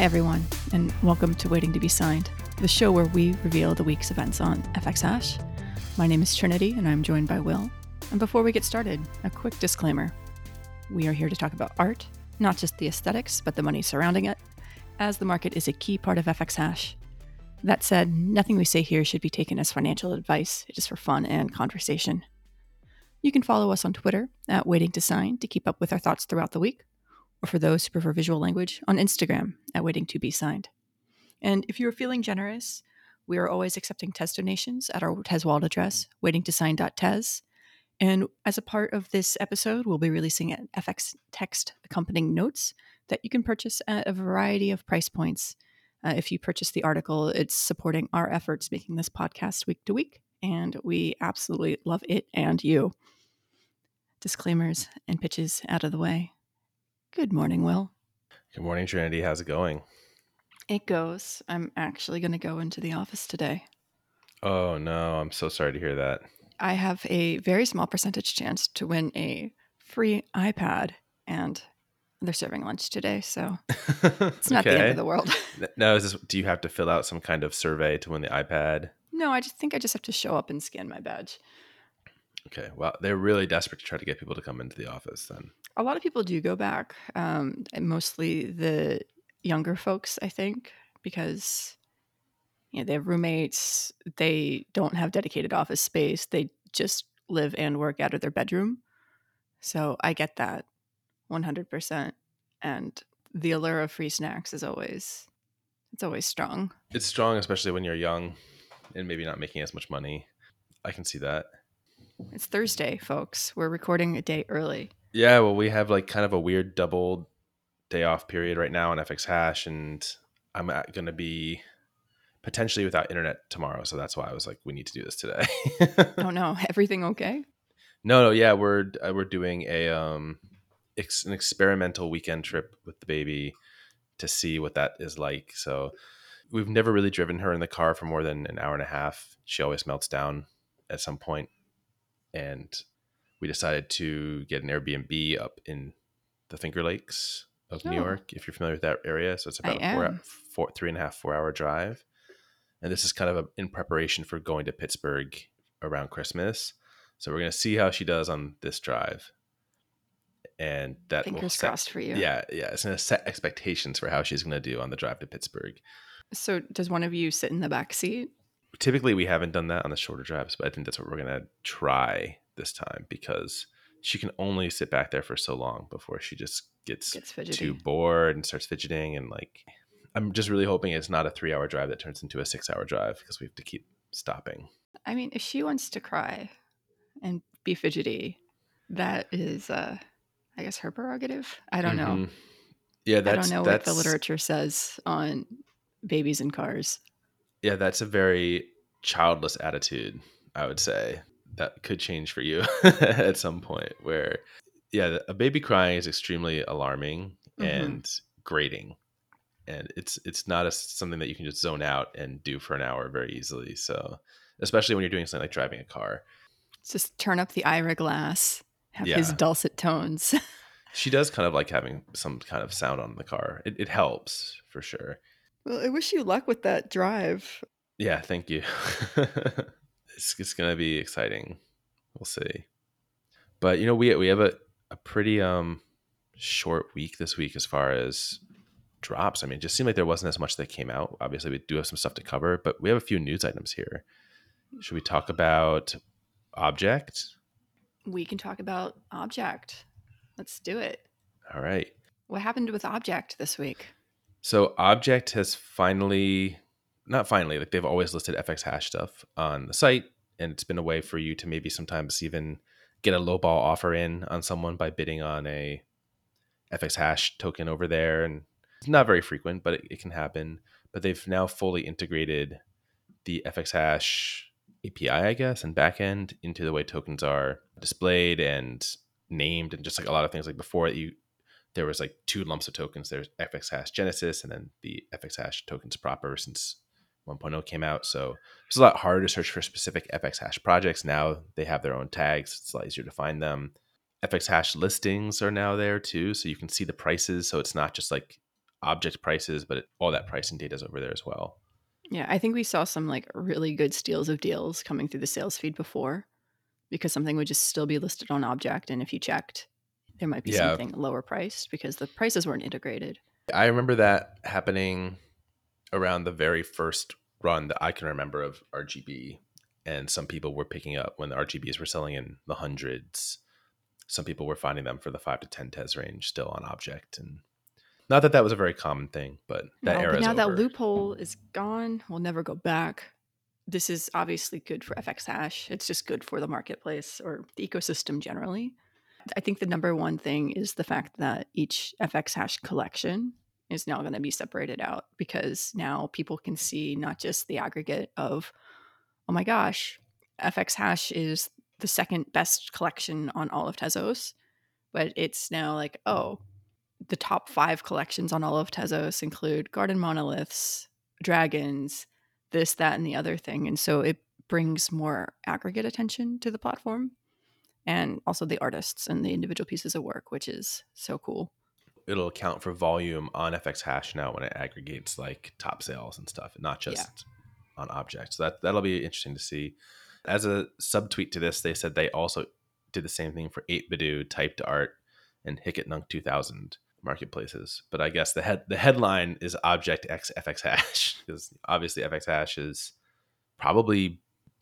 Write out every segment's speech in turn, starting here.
Hi, everyone, and welcome to Waiting to Be Signed, the show where we reveal the week's events on FX Hash. My name is Trinity, and I'm joined by Will. And before we get started, a quick disclaimer we are here to talk about art, not just the aesthetics, but the money surrounding it, as the market is a key part of FX Hash. That said, nothing we say here should be taken as financial advice, it is for fun and conversation. You can follow us on Twitter at Waiting to Sign to keep up with our thoughts throughout the week, or for those who prefer visual language, on Instagram at Waiting to Be Signed. And if you're feeling generous, we are always accepting Tez donations at our Tez wallet address, waitingtosign.tez. And as a part of this episode, we'll be releasing an FX text accompanying notes that you can purchase at a variety of price points. Uh, if you purchase the article, it's supporting our efforts making this podcast week to week, and we absolutely love it and you. Disclaimers and pitches out of the way. Good morning, Will. Good morning, Trinity. How's it going? It goes. I'm actually going to go into the office today. Oh, no. I'm so sorry to hear that. I have a very small percentage chance to win a free iPad, and they're serving lunch today, so it's not okay. the end of the world. no, is this, do you have to fill out some kind of survey to win the iPad? No, I just think I just have to show up and scan my badge. Okay, well, they're really desperate to try to get people to come into the office. Then a lot of people do go back, um, mostly the younger folks, I think, because you know, they have roommates, they don't have dedicated office space, they just live and work out of their bedroom. So I get that 100%. And the allure of free snacks is always it's always strong. It's strong especially when you're young and maybe not making as much money. I can see that. It's Thursday, folks. We're recording a day early. Yeah, well, we have like kind of a weird double day off period right now on FX Hash, and I'm going to be potentially without internet tomorrow. So that's why I was like, we need to do this today. oh no, everything okay? No, no, yeah, we're uh, we're doing a um ex- an experimental weekend trip with the baby to see what that is like. So we've never really driven her in the car for more than an hour and a half. She always melts down at some point, and we decided to get an Airbnb up in the Finger Lakes of oh. New York. If you're familiar with that area, so it's about a four, four, three and a half, four hour drive and this is kind of a, in preparation for going to Pittsburgh around Christmas. So we're gonna see how she does on this drive, and that fingers set, crossed for you. Yeah, yeah, it's gonna set expectations for how she's gonna do on the drive to Pittsburgh. So does one of you sit in the back seat? Typically, we haven't done that on the shorter drives, but I think that's what we're gonna try this time because she can only sit back there for so long before she just gets, gets too bored and starts fidgeting and like I'm just really hoping it's not a three hour drive that turns into a six hour drive because we have to keep stopping. I mean, if she wants to cry and be fidgety, that is, uh, I guess, her prerogative. I don't mm-hmm. know. Yeah, that's, I don't know that's, what the literature says on babies and cars. Yeah, that's a very childless attitude, I would say. That could change for you at some point where, yeah, a baby crying is extremely alarming mm-hmm. and grating and it's it's not a, something that you can just zone out and do for an hour very easily. So, especially when you're doing something like driving a car, just turn up the Ira glass, have yeah. his dulcet tones. she does kind of like having some kind of sound on the car. It, it helps for sure. Well, I wish you luck with that drive. Yeah, thank you. it's it's gonna be exciting. We'll see. But you know, we we have a, a pretty um short week this week as far as drops. I mean, it just seemed like there wasn't as much that came out. Obviously, we do have some stuff to cover, but we have a few news items here. Should we talk about objkt? We can talk about objkt. Let's do it. All right. What happened with objkt this week? So, objkt has finally, not finally, like they've always listed FX hash stuff on the site, and it's been a way for you to maybe sometimes even get a lowball offer in on someone by bidding on a FX hash token over there and it's not very frequent, but it, it can happen. But they've now fully integrated the FX hash API, I guess, and backend into the way tokens are displayed and named, and just like a lot of things. Like before, you there was like two lumps of tokens. There's FX hash Genesis, and then the FX hash tokens proper since 1.0 came out. So it's a lot harder to search for specific FX hash projects. Now they have their own tags. It's a lot easier to find them. FX hash listings are now there too, so you can see the prices. So it's not just like objkt prices, but it, all that pricing data is over there as well. Yeah, I think we saw some like really good steals of deals coming through the sales feed before because something would just still be listed on objkt. And if you checked, there might be Yeah. something lower priced because the prices weren't integrated. I remember that happening around the very first run that I can remember of RGB. And some people were picking up when the RGBs were selling in the hundreds. Some people were finding them for the five to 10 tez range still on objkt. And not that that was a very common thing, but that No, era but is now that loophole is gone, we'll never go back. This is obviously good for FX Hash. It's just good for the marketplace or the ecosystem generally. I think the number one thing is the fact that each FX Hash collection is now going to be separated out because now people can see not just the aggregate of, oh my gosh, FX Hash is the second best collection on all of Tezos, but it's now like, oh, the top five collections on all of Tezos include garden monoliths, dragons, this, that, and the other thing. And so it brings more aggregate attention to the platform and also the artists and the individual pieces of work, which is so cool. It'll account for volume on FX hash now when it aggregates like top sales and stuff, not just on objects. So that, that'll be interesting to see. As a subtweet to this, they said they also did the same thing for 8bidou, Type to Art, and Hic et Nunc 2000 marketplaces. But I guess the head the headline is objkt X FX Hash because obviously FX Hash is probably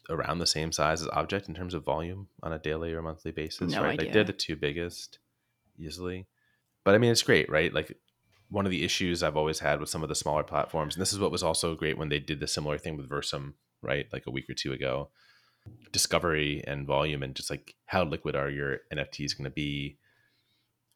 around the same size as objkt in terms of volume on a daily or monthly basis. No right? Like they're the two biggest easily. But I mean, it's great, right? Like one of the issues I've always had with some of the smaller platforms, and this is what was also great when they did the similar thing with Versum, right? Like a week or two ago. Discovery and volume, and just like how liquid are your NFTs going to be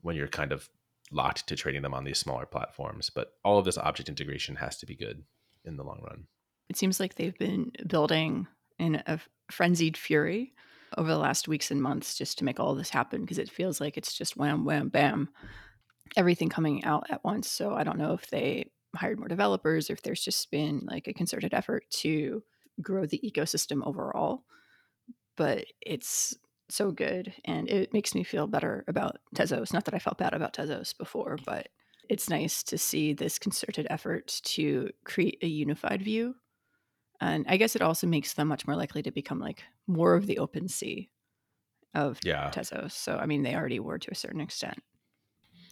when you're kind of locked to trading them on these smaller platforms. But all of this objkt integration has to be good in the long run. It seems like they've been building in a frenzied fury over the last weeks and months just to make all this happen because it feels like it's just wham, wham, bam, everything coming out at once. So I don't know if they hired more developers or if there's just been like a concerted effort to grow the ecosystem overall. But it's so good and it makes me feel better about Tezos. Not that I felt bad about Tezos before, but it's nice to see this concerted effort to create a unified view. And I guess it also makes them much more likely to become like more of the OpenSea of Yeah. Tezos. So I mean they already were to a certain extent.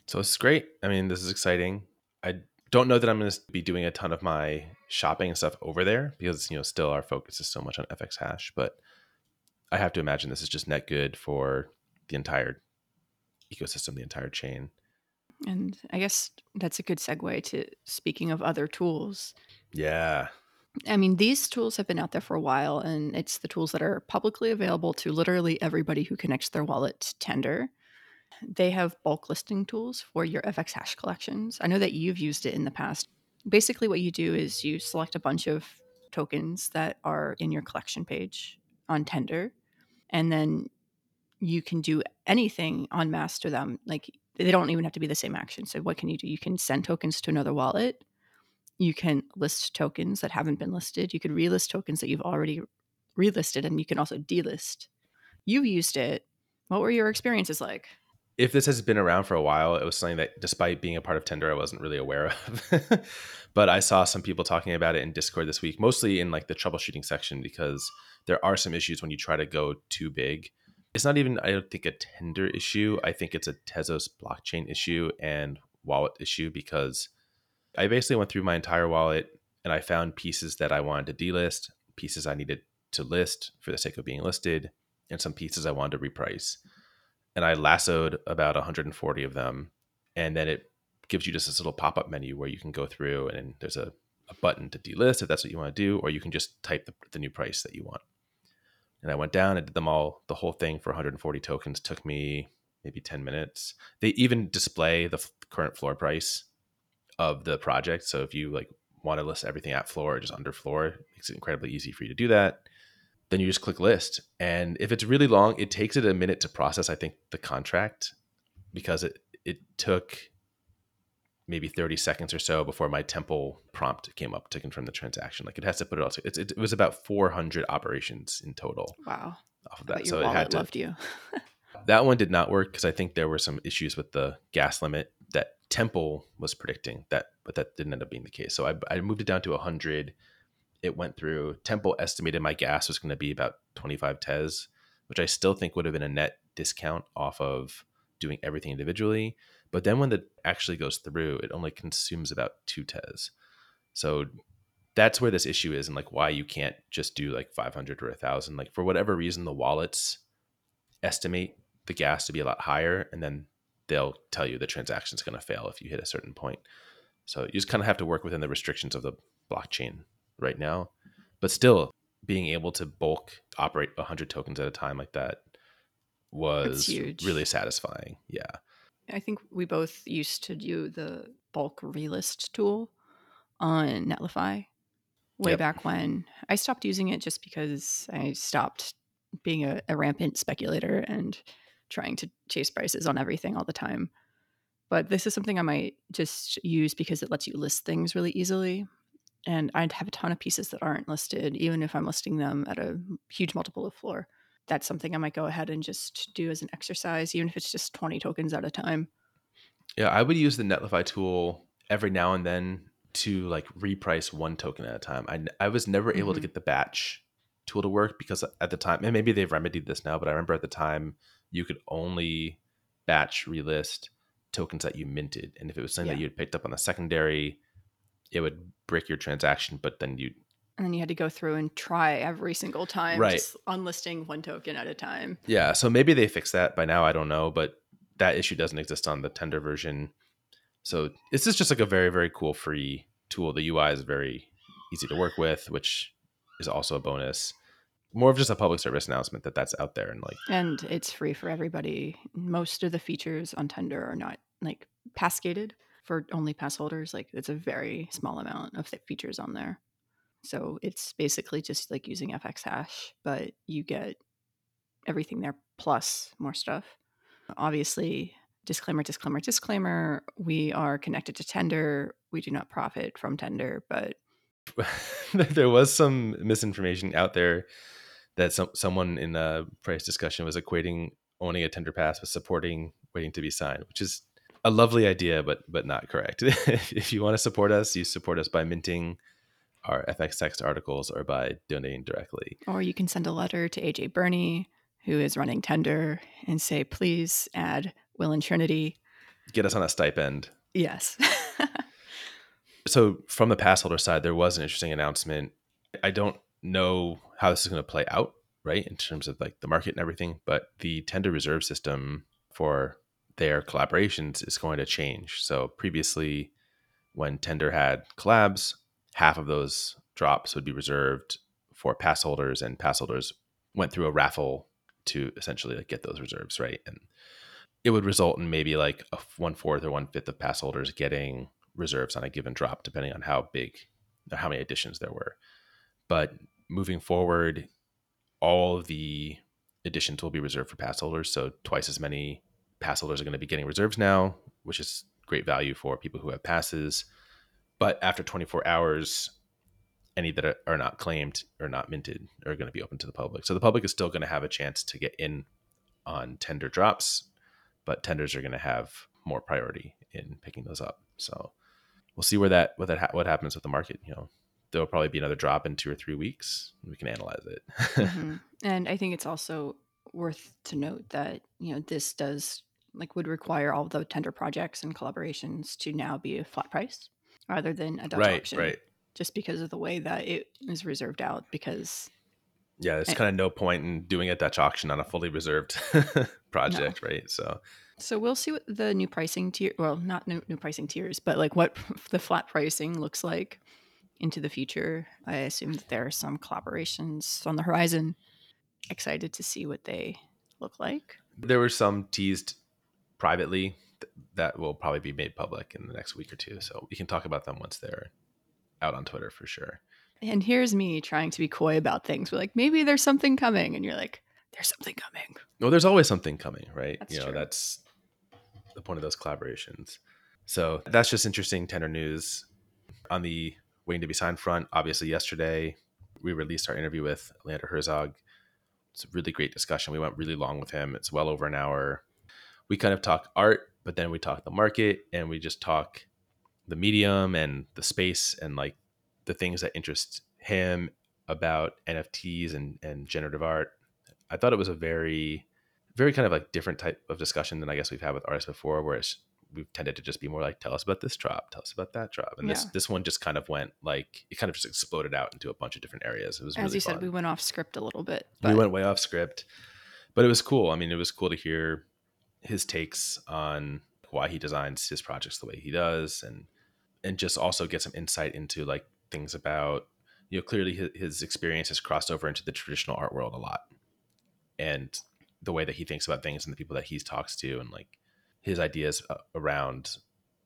So it's great. I mean, this is exciting. I don't know that I'm going to be doing a ton of my shopping and stuff over there because, you know, still our focus is so much on FX hash, but I have to imagine this is just net good for the entire ecosystem, the entire chain. And I guess that's a good segue to speaking of other tools. Yeah. I mean, these tools have been out there for a while, and it's the tools that are publicly available to literally everybody who connects their wallet to Tender. They have bulk listing tools for your FX hash collections. I know that you've used it in the past. Basically, what you do is you select a bunch of tokens that are in your collection page on Tender, and then you can do anything en masse to them. Like they don't even have to be the same action. So, what can you do? You can send tokens to another wallet you can list tokens that haven't been listed. You could relist tokens that you've already relisted, and you can also delist. You've used it. What were your experiences like? If this has been around for a while, it was something that, despite being a part of Tender, I wasn't really aware of. but I saw some people talking about it in Discord this week, mostly in like the troubleshooting section, because there are some issues when you try to go too big. It's not even, I don't think, a Tender issue. I think it's a Tezos blockchain issue and wallet issue because I basically went through my entire wallet and I found pieces that I wanted to delist, pieces I needed to list for the sake of being listed, and some pieces I wanted to reprice. And I lassoed about 140 of them. And then it gives you just this little pop up menu where you can go through and there's a, a button to delist if that's what you want to do, or you can just type the, the new price that you want. And I went down and did them all, the whole thing for 140 tokens took me maybe 10 minutes. They even display the f- current floor price of the project. So if you like want to list everything at floor or just under floor, it makes it incredibly easy for you to do that. Then you just click list. And if it's really long, it takes it a minute to process, I think, the contract because it it took maybe 30 seconds or so before my temple prompt came up to confirm the transaction. Like it has to put it all. It's, it, it was about 400 operations in total Wow. off of that. So it had to. loved you. That one did not work because I think there were some issues with the gas limit Temple was predicting that, but that didn't end up being the case. So I, I moved it down to 100. It went through. Temple estimated my gas was going to be about 25 tez, which I still think would have been a net discount off of doing everything individually. But then when it actually goes through, it only consumes about two tez. So that's where this issue is and like why you can't just do like 500 or 1000 like for whatever reason the wallets estimate the gas to be a lot higher and then they'll tell you the transaction is going to fail if you hit a certain point so you just kind of have to work within the restrictions of the blockchain right now but still being able to bulk operate 100 tokens at a time like that was really satisfying yeah i think we both used to do the bulk relist tool on netlify way yep. back when. I stopped using it just because I stopped being a, a, rampant speculator and trying to chase prices on everything all the time. But this is something I might just use because it lets you list things really easily. And I'd have a ton of pieces that aren't listed, even if I'm listing them at a huge multiple of floor. That's something I might go ahead and just do as an exercise, even if it's just 20 tokens at a time. Yeah, I would use the Netlify tool every now and then to like reprice one token at a time. I, I was never able mm-hmm. to get the batch tool to work because at the time, and maybe they've remedied this now, but I remember at the time you could only batch relist tokens that you minted. And if it was something yeah. that you had picked up on the secondary, it would break your transaction, but then you and then you had to go through and try every single time, right. just unlisting one token at a time. Yeah, so maybe they fixed that by now. I don't know, but that issue doesn't exist on the tender version. So this is just like a very, very cool free tool. The UI is very easy to work with, which is also a bonus. More of just a public service announcement that that's out there and like. And it's free for everybody. Most of the features on Tender are not like pass gated for only pass holders. Like it's a very small amount of features on there. So it's basically just like using FX hash, but you get everything there plus more stuff. Obviously, disclaimer, disclaimer, disclaimer. We are connected to Tender. We do not profit from Tender, but there was some misinformation out there that some someone in a price discussion was equating owning a Tender Pass with supporting waiting to be signed, which is a lovely idea, but but not correct. if you want to support us, you support us by minting our FX text articles or by donating directly. Or you can send a letter to AJ Burney, who is running Tender, and say, please add Will and Trinity. Get us on a stipend. Yes. so, from the pass holder side, there was an interesting announcement. I don't know how this is going to play out, right, in terms of like the market and everything, but the tender reserve system for their collaborations is going to change. So, previously, when Tender had collabs, half of those drops would be reserved for pass holders, and pass holders went through a raffle to essentially like get those reserves, right? And it would result in maybe like a one fourth or one fifth of pass holders getting reserves on a given drop, depending on how big or how many additions there were. But moving forward, all the additions will be reserved for pass holders. So twice as many pass holders are going to be getting reserves now, which is great value for people who have passes. But after 24 hours, any that are not claimed or not minted are going to be open to the public. So the public is still going to have a chance to get in on tender drops but tenders are going to have more priority in picking those up. So we'll see where that what that ha- what happens with the market. You know, there'll probably be another drop in two or three weeks. We can analyze it. mm-hmm. And I think it's also worth to note that you know this does like would require all the tender projects and collaborations to now be a flat price rather than a Dutch right, auction. Right. Just because of the way that it is reserved out because yeah, there's kind of no point in doing a Dutch auction on a fully reserved project, no. right? So, so we'll see what the new pricing tier, well, not new, new pricing tiers, but like what the flat pricing looks like into the future. I assume that there are some collaborations on the horizon. Excited to see what they look like. There were some teased privately that will probably be made public in the next week or two. So we can talk about them once they're out on Twitter for sure and here's me trying to be coy about things. We're like, maybe there's something coming, and you're like, there's something coming. Well, there's always something coming, right? That's you know, true. that's the point of those collaborations. So that's just interesting tender news. On the waiting to be signed front, obviously yesterday we released our interview with Leander Herzog. It's a really great discussion. We went really long with him. It's well over an hour. We kind of talk art but then we talk the market and we just talk the medium and the space and like the things that interest him about NFTs and, and generative art. I thought it was a very, very kind of like different type of discussion than I guess we've had with artists before, where we've tended to just be more like, tell us about this drop, tell us about that drop. And yeah. this this one just kind of went like it kind of just exploded out into a bunch of different areas. It was as really you fun. said, we went off script a little bit. But... We went way off script, but it was cool. I mean, it was cool to hear his takes on why he designs his projects the way he does, and and just also get some insight into like things about you know clearly his, his experience has crossed over into the traditional art world a lot, and the way that he thinks about things and the people that he talks to, and like his ideas uh, around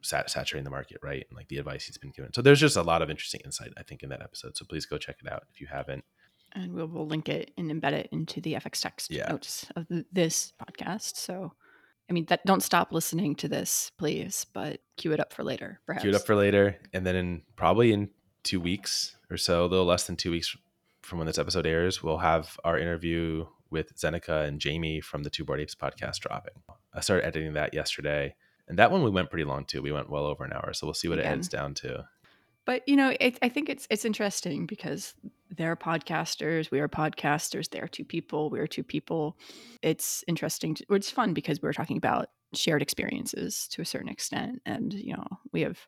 sat- saturating the market, right? And like the advice he's been given. So there's just a lot of interesting insight, I think, in that episode. So please go check it out if you haven't. And we'll, we'll link it and embed it into the FX text yeah. notes of this podcast. So, I mean, that don't stop listening to this, please, but cue it up for later, perhaps. Cue it up for later. And then in probably in two weeks or so, a little less than two weeks from when this episode airs, we'll have our interview with Zeneca and Jamie from the Two Bored Apes podcast dropping. I started editing that yesterday, and that one we went pretty long too. We went well over an hour, so we'll see what Again. it ends down to. But you know, it, I think it's it's interesting because they're podcasters, we are podcasters. They are two people, we are two people. It's interesting. To, it's fun because we're talking about shared experiences to a certain extent, and you know, we have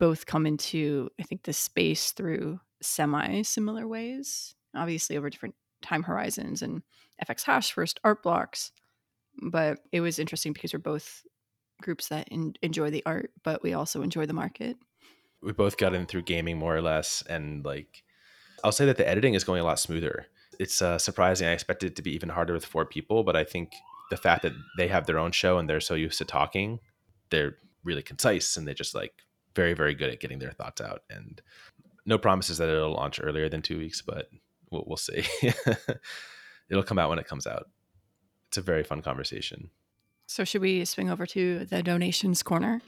both come into I think the space through semi similar ways, obviously over different time horizons and FX Hash first art blocks. But it was interesting because we're both groups that in, enjoy the art, but we also enjoy the market. We both got in through gaming more or less, and like I'll say that the editing is going a lot smoother. It's uh, surprising. I expected it to be even harder with four people, but I think the fact that they have their own show and they're so used to talking, they're really concise and they're just like very, very good at getting their thoughts out. And no promises that it'll launch earlier than two weeks, but we'll, we'll see. it'll come out when it comes out. It's a very fun conversation. So should we swing over to the donations corner?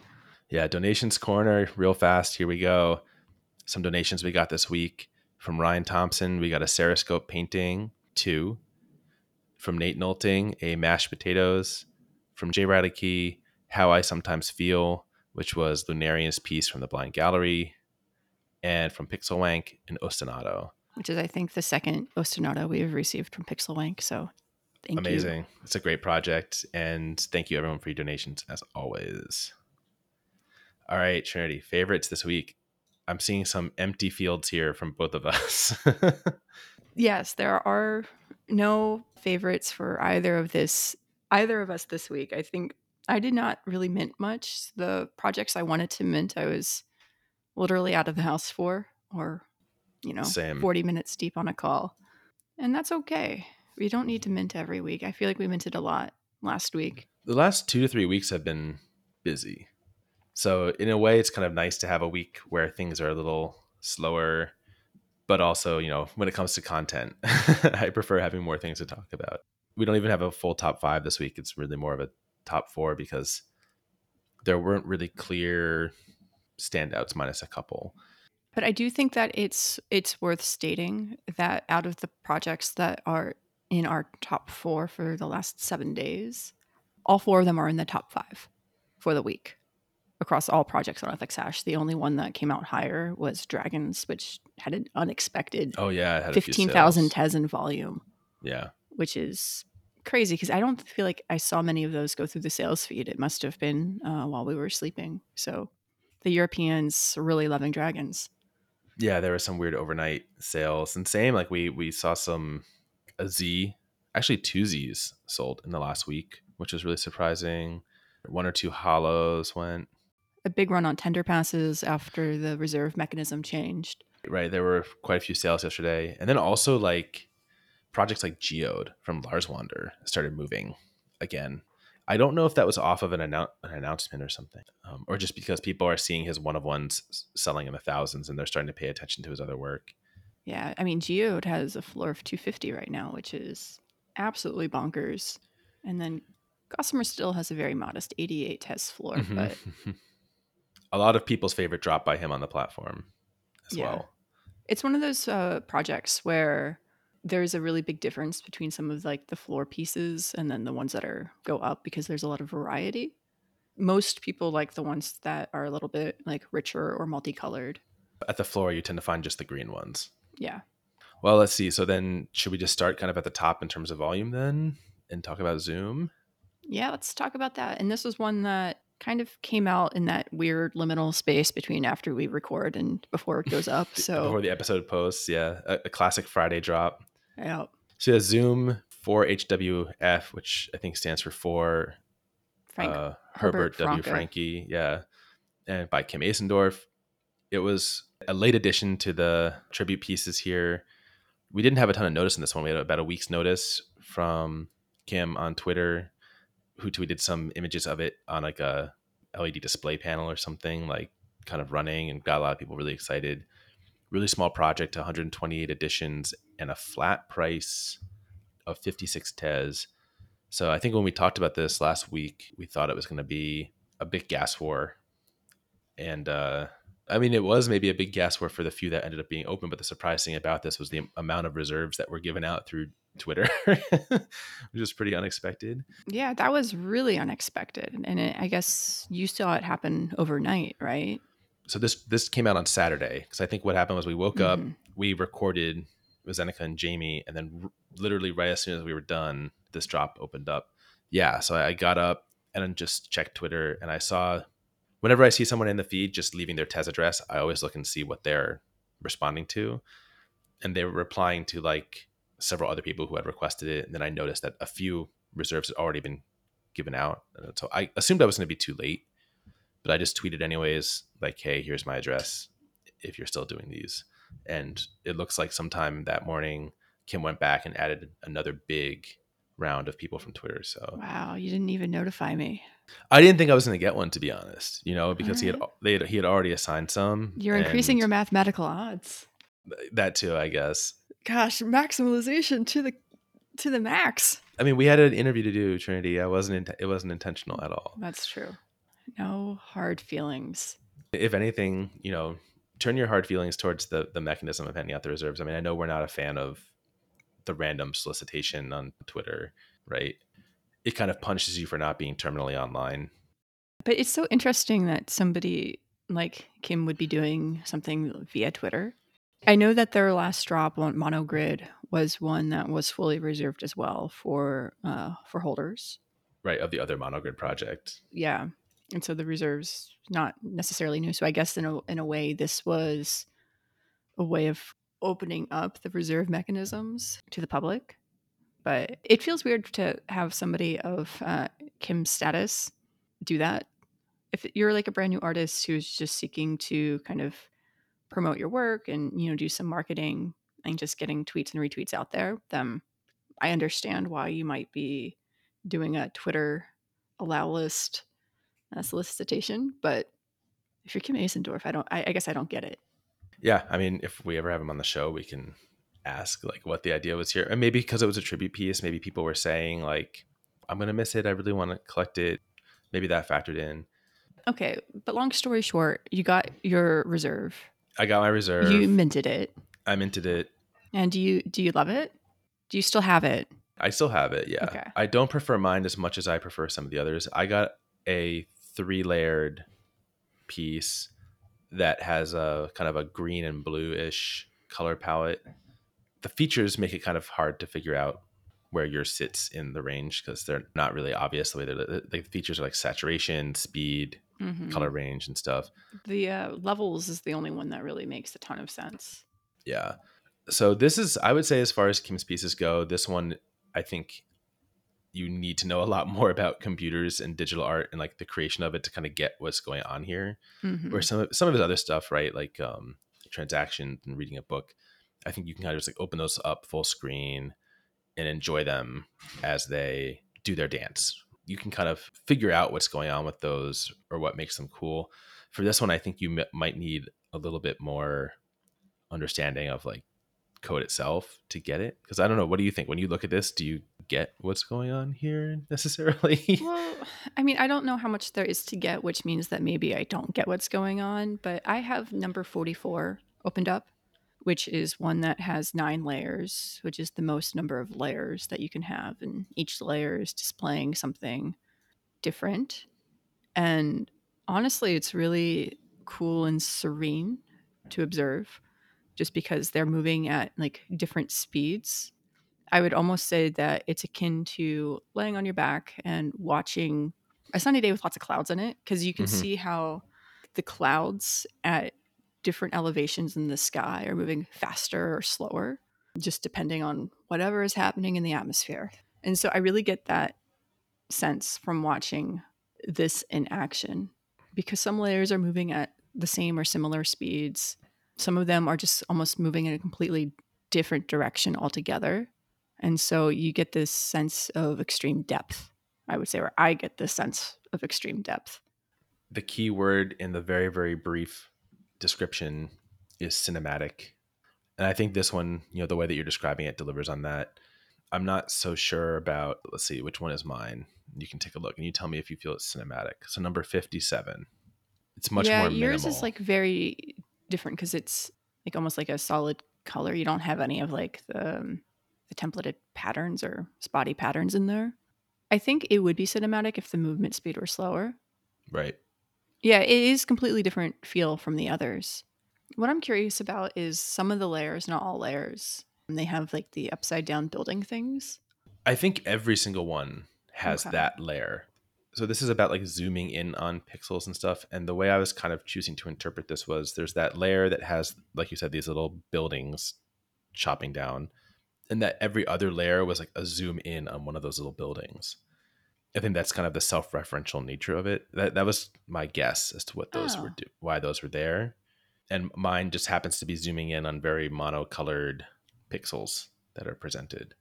Yeah, donations corner, real fast. Here we go. Some donations we got this week from Ryan Thompson. We got a Cerescope painting, two. From Nate Nolting, a mashed potatoes. From Jay Riley Key, How I Sometimes Feel, which was Lunarian's piece from the Blind Gallery. And from Pixelwank, an ostinato which is I think the second ostinato we have received from Pixelwank. So thank you. Amazing. You. It's a great project. And thank you everyone for your donations as always. All right, Trinity, favorites this week. I'm seeing some empty fields here from both of us. yes, there are no favorites for either of this either of us this week. I think I did not really mint much. The projects I wanted to mint, I was literally out of the house for or you know, Same. 40 minutes deep on a call. And that's okay. We don't need to mint every week. I feel like we minted a lot last week. The last two to three weeks have been busy. So, in a way, it's kind of nice to have a week where things are a little slower. But also, you know, when it comes to content, I prefer having more things to talk about. We don't even have a full top five this week. It's really more of a top four because there weren't really clear standouts, minus a couple. But I do think that it's it's worth stating that out of the projects that are in our top four for the last seven days, all four of them are in the top five for the week across all projects on FX Hash. The only one that came out higher was Dragons, which had an unexpected oh yeah fifteen thousand tez in volume. Yeah, which is crazy because I don't feel like I saw many of those go through the sales feed. It must have been uh, while we were sleeping. So the Europeans really loving Dragons yeah, there were some weird overnight sales, and same like we we saw some a Z, actually two Z's sold in the last week, which was really surprising. One or two hollows went. A big run on tender passes after the reserve mechanism changed. Right, there were quite a few sales yesterday, and then also like projects like Geode from Lars Wander started moving again. I don't know if that was off of an, annou- an announcement or something, um, or just because people are seeing his one of ones selling in the thousands and they're starting to pay attention to his other work. Yeah, I mean, Geode has a floor of 250 right now, which is absolutely bonkers. And then Gossamer still has a very modest 88 tez floor, mm-hmm. but a lot of people's favorite drop by him on the platform as yeah. well. It's one of those uh, projects where there's a really big difference between some of like the floor pieces and then the ones that are go up because there's a lot of variety. most people like the ones that are a little bit like richer or multicolored. At the floor, you tend to find just the green ones. Yeah. Well, let's see. So then, should we just start kind of at the top in terms of volume then, and talk about Zoom? Yeah, let's talk about that. And this was one that kind of came out in that weird liminal space between after we record and before it goes up. So before the episode posts, yeah, a, a classic Friday drop. Yeah. So yeah, Zoom for HWF, which I think stands for for Frank uh, Herbert Herbert, W. Franke, yeah, and by Kim Asendorf. It was a late addition to the tribute pieces here. We didn't have a ton of notice in this one. We had about a week's notice from Kim on Twitter, who tweeted some images of it on like a LED display panel or something, like kind of running, and got a lot of people really excited. Really small project, 128 editions, and a flat price of 56 tez. So I think when we talked about this last week, we thought it was going to be a big gas war. And uh, I mean, it was maybe a big gas war for the few that ended up being open. But the surprising thing about this was the amount of reserves that were given out through Twitter, which was pretty unexpected. Yeah, that was really unexpected. And it, I guess you saw it happen overnight, right? So this this came out on Saturday because I think what happened was we woke up, Mhm. we recorded with Zeneca and Jamie, and then r- literally right as soon as we were done, this drop opened up. Yeah, so I got up and just checked Twitter, and I saw whenever I see someone in the feed just leaving their tez address, I always look and see what they're responding to, and they were replying to like several other people who had requested it, and then I noticed that a few reserves had already been given out, so I assumed I was going to be too late, but I just tweeted anyways, like, "Hey, here's my address if you're still doing these." And it looks like sometime that morning, Kim went back and added another big round of people from Twitter. So Wow, you didn't even notify me. I didn't think I was going to get one, to be honest. You know, because he had they had, he had already assigned some. You're increasing your mathematical odds. that too, I guess. Gosh, maximalization to the to the max. I mean, we had an interview to do, Trinity. I wasn't. Int- it wasn't intentional at all. That's true. No hard feelings. if anything, you know, turn your hard feelings towards the the mechanism of handing out the reserves. I mean, I know we're not a fan of the random solicitation on Twitter, right? It kind of punishes you for not being terminally online. But it's so interesting that somebody like Kim would be doing something via Twitter. I know that their last drop on Monogrid was one that was fully reserved as well for uh, for holders. Right, of the other monogrid project. Yeah, and so the reserves not necessarily new. So I guess in a in a way, this was a way of opening up the reserve mechanisms to the public. But it feels weird to have somebody of uh, Kim's status do that. If you're like a brand new artist who's just seeking to kind of promote your work and you know do some marketing and just getting tweets and retweets out there, then I understand why you might be doing a Twitter allow list uh, solicitation. But if you're Kim Asendorf, I don't. I, I guess I don't get it. Yeah, I mean, if we ever have him on the show, we can ask like what the idea was here, and maybe because it was a tribute piece, maybe people were saying like, "I'm gonna miss it. I really want to collect it." Maybe that factored in. Okay, but long story short, you got your reserve. I got my reserve. You minted it, I minted it. and do you do you love it? Do you still have it? I still have it. Yeah. Okay. I don't prefer mine as much as I prefer some of the others. I got a three layered piece that has a kind of a green and blue ish color palette. The features make it kind of hard to figure out where yours sits in the range because they're not really obvious the way they're the, the features are like saturation, speed, Mhm. color range, and stuff. The uh, levels is the only one that really makes a ton of sense. Yeah. So this is, I would say, as far as Kim's pieces go, this one, I think you need to know a lot more about computers and digital art and like the creation of it to kind of get what's going on here. Mhm. Where some of some of his other stuff, right, like um, transactions and reading a book, I think you can kind of just like open those up full screen and enjoy them as they do their dance. You can kind of figure out what's going on with those or what makes them cool. For this one, I think you m- might need a little bit more understanding of like code itself to get it because i don't know what do you think when you look at this do you get what's going on here necessarily Well, I mean, I don't know how much there is to get, which means that maybe I don't get what's going on, but I have number 44 opened up, which is one that has nine layers, which is the most number of layers that you can have. And each layer is displaying something different. And honestly, it's really cool and serene to observe just because they're moving at like different speeds. I would almost say that it's akin to laying on your back and watching a sunny day with lots of clouds in it because you can Mhm. see how the clouds at different elevations in the sky are moving faster or slower, just depending on whatever is happening in the atmosphere. And so I really get that sense from watching this in action because some layers are moving at the same or similar speeds. Some of them are just almost moving in a completely different direction altogether. And so you get this sense of extreme depth, I would say, or I get this sense of extreme depth. The key word in the very, very brief description is cinematic. And I think this one, you know, the way that you're describing it delivers on that. I'm not so sure about, let's see, which one is mine? You can take a look and you tell me if you feel it's cinematic. So number 57. It's much yeah, more yours minimal. is like very different because it's like almost like a solid color. You don't have any of like the, um, the templated patterns or spotty patterns in there. I think it would be cinematic if the movement speed were slower. right. Yeah, it is completely different feel from the others. What I'm curious about is some of the layers, not all layers. They have like the upside down building things. I think every single one has Okay. that layer. So this is about like zooming in on pixels and stuff. And the way I was kind of choosing to interpret this was there's that layer that has, like you said, these little buildings chopping down, and that every other layer was like a zoom in on one of those little buildings. I think that's kind of the self-referential nature of it. That that was my guess as to what those were, Oh. do- why those were there, and mine just happens to be zooming in on very monocolored pixels that are presented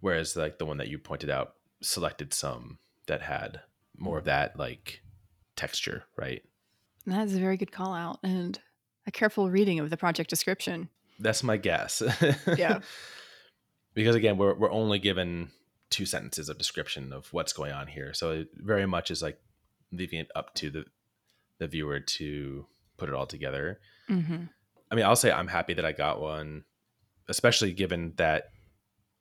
whereas like the one that you pointed out selected some that had more of that like texture right that is a very good call out and a careful reading of the project description. that's my guess Yeah. because again we're, we're only given two sentences of description of what's going on here so it very much is like leaving it up to the the viewer to put it all together Mm-hmm. I mean, I'll say I'm happy that I got one, especially given that.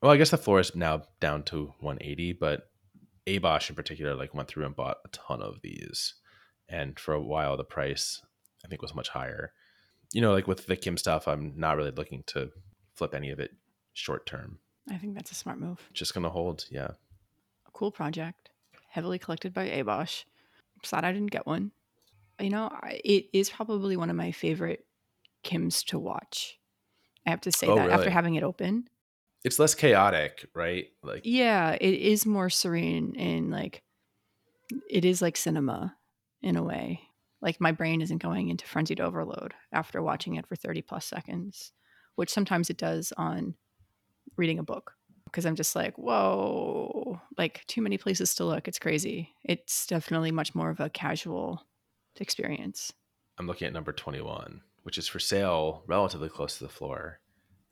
Well, I guess the floor is now down to 180, but Abosh in particular like went through and bought a ton of these, and for a while the price I think was much higher. You know, like with the Kim stuff, I'm not really looking to flip any of it short term. I think that's a smart move. Just gonna hold, yeah. A cool project, heavily collected by Abosh. Sad I didn't get one. You know, I, it is probably one of my favorite Kims to watch. I have to say Oh, that after having it open. It's less chaotic, right? Like, Yeah, it is more serene and like it is like cinema in a way. Like my brain isn't going into frenzied overload after watching it for 30 plus seconds, which sometimes it does on reading a book because I'm just like, whoa, like too many places to look. It's crazy. It's definitely much more of a casual experience. I'm looking at number 21, which is for sale relatively close to the floor.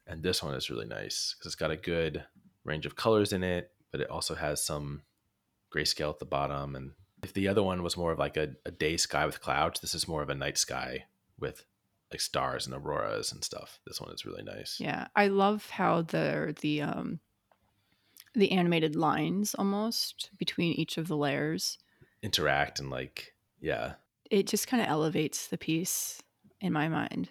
And this one is really nice because it's got a good range of colors in it, but it also has some grayscale at the bottom. And if the other one was more of like a, a day sky with clouds, this is more of a night sky with like stars and auroras and stuff. This one is really nice. Yeah, I love how the the um the animated lines almost between each of the layers. Interact and like, yeah. It just kind of elevates the piece in my mind.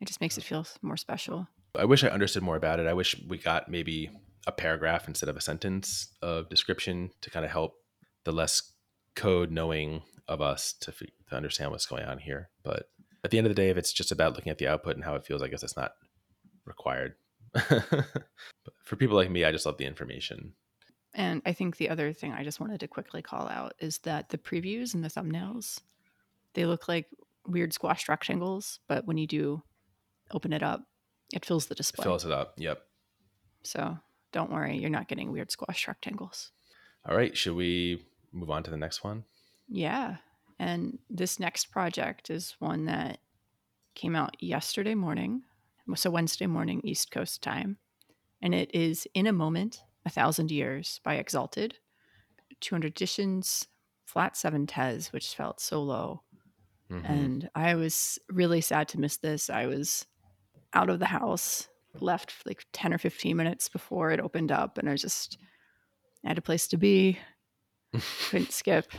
It just makes it feel more special. I wish I understood more about it. I wish we got maybe a paragraph instead of a sentence of description to kind of help the less code knowing of us to, f- to understand what's going on here. But at the end of the day, if it's just about looking at the output and how it feels, I guess that's not required. for people like me, I just love the information. And I think the other thing I just wanted to quickly call out is that the previews and the thumbnails, they look like weird squashed rectangles, but when you do open it up, it fills the display. It fills it up. Yep. So don't worry, you're not getting weird squash rectangles. All right. Should we move on to the next one? Yeah. And this next project is one that came out yesterday morning. So Wednesday morning, East Coast time. And it is In a Moment, A Thousand Years by XALTED. 200 editions, flat seven tez, which felt so low. Mhm. And I was really sad to miss this. I was out of the house, left like 10 or 15 minutes before it opened up, and I was just I had a place to be, couldn't skip.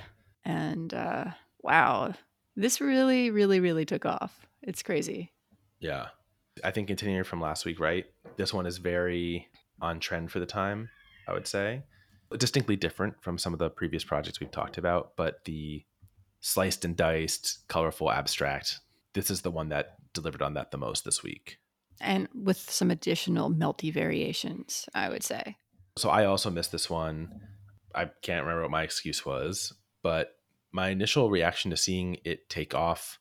And uh, wow, this really, really, really took off. It's crazy. Yeah. I think continuing from last week, right? This one is very on trend for the time, I would say. Distinctly different from some of the previous projects we've talked about, but the sliced and diced, colorful abstract, this is the one that delivered on that the most this week. And with some additional melty variations, I would say. So I also missed this one. I can't remember what my excuse was, but my initial reaction to seeing it take off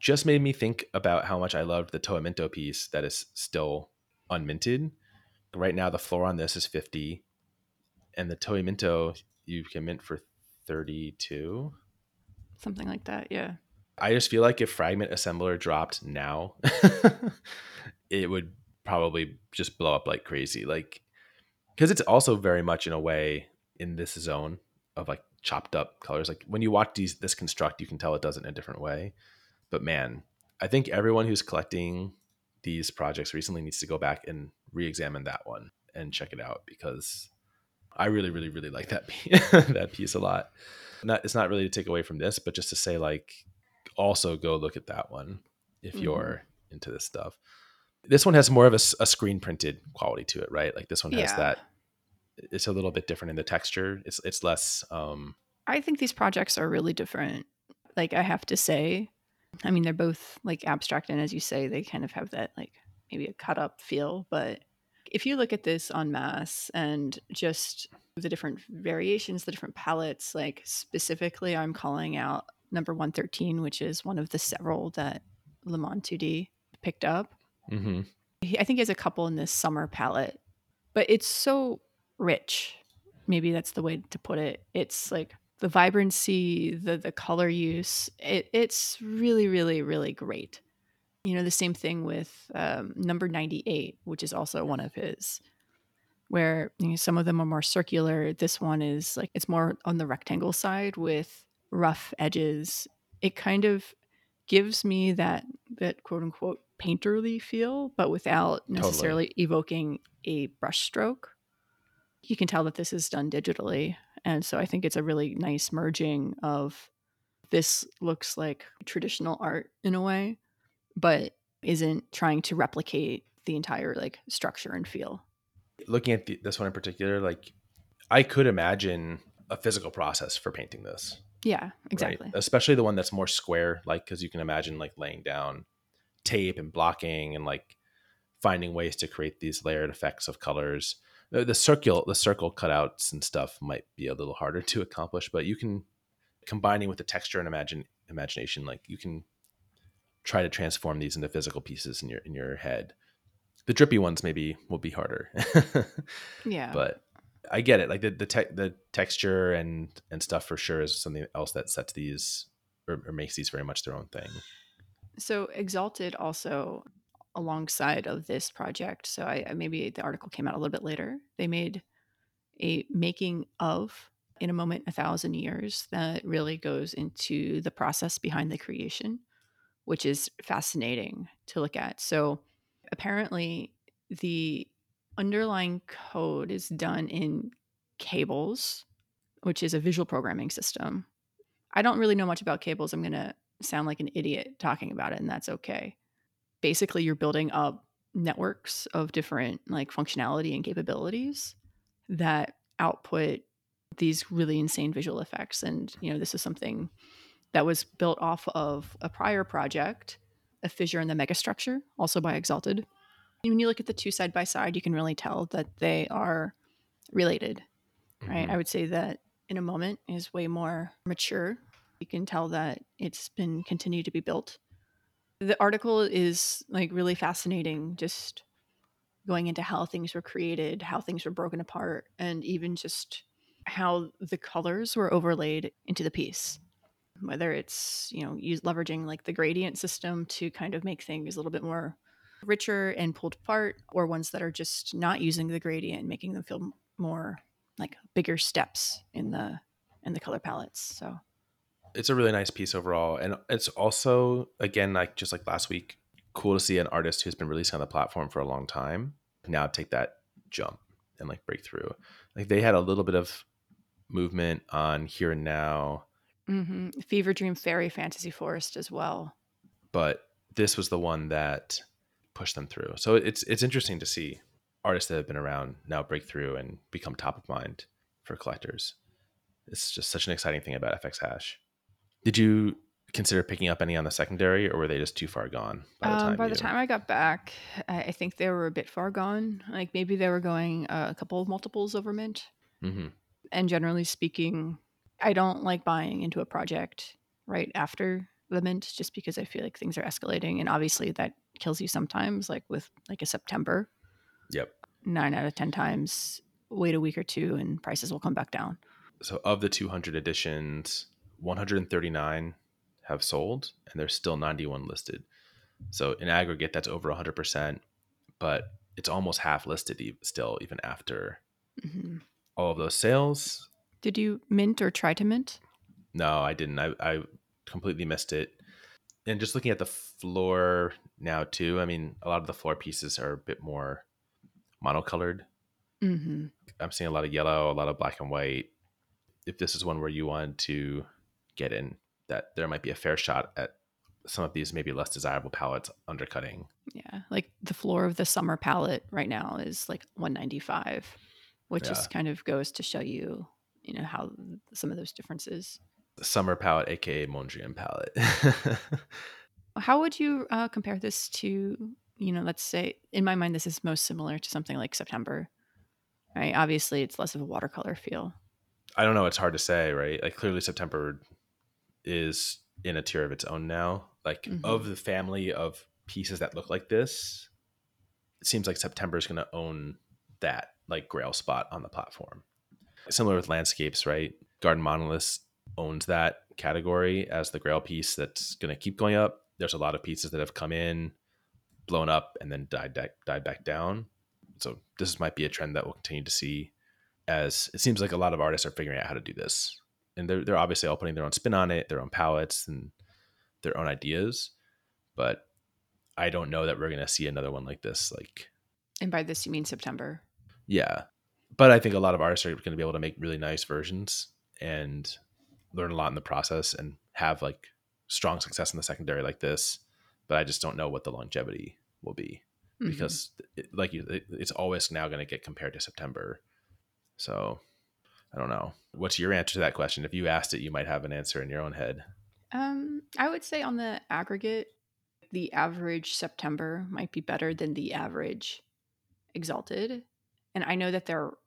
just made me think about how much I loved the Toa Minto piece that is still unminted. Right now, the floor on this is 50, and the Toa Minto you can mint for 32. Something like that, yeah. I just feel like if Fragment Assembler dropped now, it would probably just blow up like crazy. Like, because it's also very much in a way in this zone of like chopped up colors. Like when you watch these this construct, you can tell it does it in a different way. But man, I think everyone who's collecting these projects recently needs to go back and re-examine that one and check it out because I really, really, really like that piece, that piece a lot. Not, it's not really to take away from this, but just to say like, also go look at that one if mm-hmm. you're into this stuff. This one has more of a, a, screen printed quality to it, right? Like this one has yeah. that. It's a little bit different in the texture. It's it's less. um I think these projects are really different. Like I have to say, I mean, they're both like abstract, and as you say, they kind of have that like maybe a cut up feel. But if you look at this on mass and just the different variations, the different palettes, like specifically, I'm calling out number 113, which is one of the several that Le Monde 2D picked up. Mm-hmm. He, I think he has a couple in this summer palette, but it's so rich. Maybe that's the way to put it. It's like the vibrancy, the the color use, it, it's really, really, really great. You know, the same thing with um, number 98, which is also one of his, where you know, some of them are more circular. This one is like, it's more on the rectangle side with rough edges. It kind of gives me that, that quote unquote painterly feel, but without necessarily totally. evoking a brushstroke. You can tell that this is done digitally and so I think it's a really nice merging of this looks like traditional art in a way, but isn't trying to replicate the entire like structure and feel. Looking at the, this one in particular, like I could imagine a physical process for painting this. Yeah, exactly. Right? Especially the one that's more square, like because you can imagine like laying down tape and blocking and like finding ways to create these layered effects of colors the, the circle the circle cutouts and stuff might be a little harder to accomplish, but you can combining with the texture and imagine imagination, like you can try to transform these into physical pieces in your in your head. The drippy ones maybe will be harder. yeah. But I get it. Like the the, te- the texture and and stuff for sure is something else that sets these or, or makes these very much their own thing. So XALTED also alongside of this project. So I, maybe the article came out a little bit later. They made a making of in a moment a thousand years that really goes into the process behind the creation, which is fascinating to look at. So apparently the underlying code is done in cables, which is a visual programming system. I don't really know much about cables. I'm going to sound like an idiot talking about it, and that's okay basically you're building up networks of different like functionality and capabilities that output these really insane visual effects and you know this is something that was built off of a prior project a fissure in the megastructure also by XALTED when you look at the two side by side you can really tell that they are related right mm-hmm. i would say that in a moment is way more mature you can tell that it's been continued to be built the article is like really fascinating, just going into how things were created, how things were broken apart, and even just how the colors were overlaid into the piece. Whether it's, you know, use leveraging like the gradient system to kind of make things a little bit more richer and pulled apart, or ones that are just not using the gradient, making them feel more like bigger steps in the in the color palettes. So it's a really nice piece overall, and it's also again like just like last week, cool to see an artist who's been releasing on the platform for a long time now take that jump and like break through. Like they had a little bit of movement on here and now hmm Fever Dream Fairy Fantasy Forest as well. but this was the one that pushed them through. So it's it's interesting to see artists that have been around now break through and become top of mind for collectors. It's just such an exciting thing about FX Hash. Did you consider picking up any on the secondary, or were they just too far gone by the Um, time? by the you- time I got back, I, think they were a bit far gone. Like maybe they were going a couple of multiples over mint. Mhm. And generally speaking, I don't like buying into a project right after the mint just because I feel like things are escalating. And obviously that kills you sometimes, like with like a September, Yep. nine out of 10 times, wait a week or two and prices will come back down. So of the 200 editions, 139 have sold, and there's still 91 listed. So in aggregate, that's over 100%, but it's almost half listed e- still, even after hmm all of those sales. Did you mint or try to mint? No, I didn't. I, I completely missed it. And just looking at the floor now, too, I mean, a lot of the floor pieces are a bit more monocolored. hmm I'm seeing a lot of yellow, a lot of black and white. If this is one where you want to get in, that there might be a fair shot at some of these maybe less desirable palettes undercutting. Yeah, like the floor of the summer palette right now is like 195, which Yeah. just kind of goes to show you, you know, how some of those differences. Summer palette, aka Mondrian palette. How would you uh, compare this to, you know, let's say, in my mind, this is most similar to something like September, right? Obviously, it's less of a watercolor feel. I don't know. It's hard to say, right? Like clearly September is in a tier of its own now. Like Mhm. of the family of pieces that look like this, it seems like September is going to own that like grail spot on the platform. Similar with landscapes, right? Garden Monoliths owns that category as the grail piece that's going to keep going up. There's a lot of pieces that have come in, blown up, and then died died, died back down. So this might be a trend that we'll continue to see as it seems like a lot of artists are figuring out how to do this. And they're, they're obviously all putting their own spin on it, their own palettes and their own ideas. But I don't know that we're going to see another one like this. Like, And by this, you mean September. yeah. But I think a lot of artists are going to be able to make really nice versions and learn a lot in the process and have like strong success in the secondary like this. But I just don't know what the longevity will be Mhm. because it, like you, it, it's always now going to get compared to September. So I don't know. What's your answer to that question? If you asked it, you might have an answer in your own head. Um, I would say on the aggregate, the average September might be better than the average XALTED. And I know that there are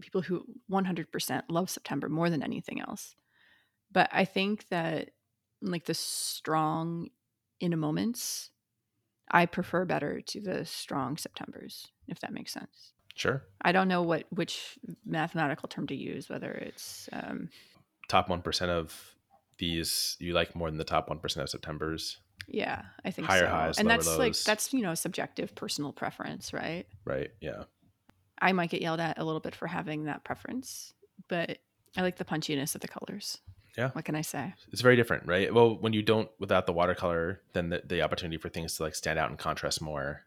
people who 100% love September more than anything else. But I think that like the strong in a moments, I prefer better to the strong Septembers, if that makes sense. Sure. I don't know what which mathematical term to use, whether it's um, Top 1% of these you like more than the top 1% of September's, Yeah, I think Higher so. highs, and that's like that's you know subjective personal preference, right? right? Yeah. I might get yelled at a little bit for having that preference, but I like the punchiness of the colors. Yeah. What can I say? It's very different, right? Well, when you don't without the watercolor, then the, the opportunity for things to like stand out and contrast more,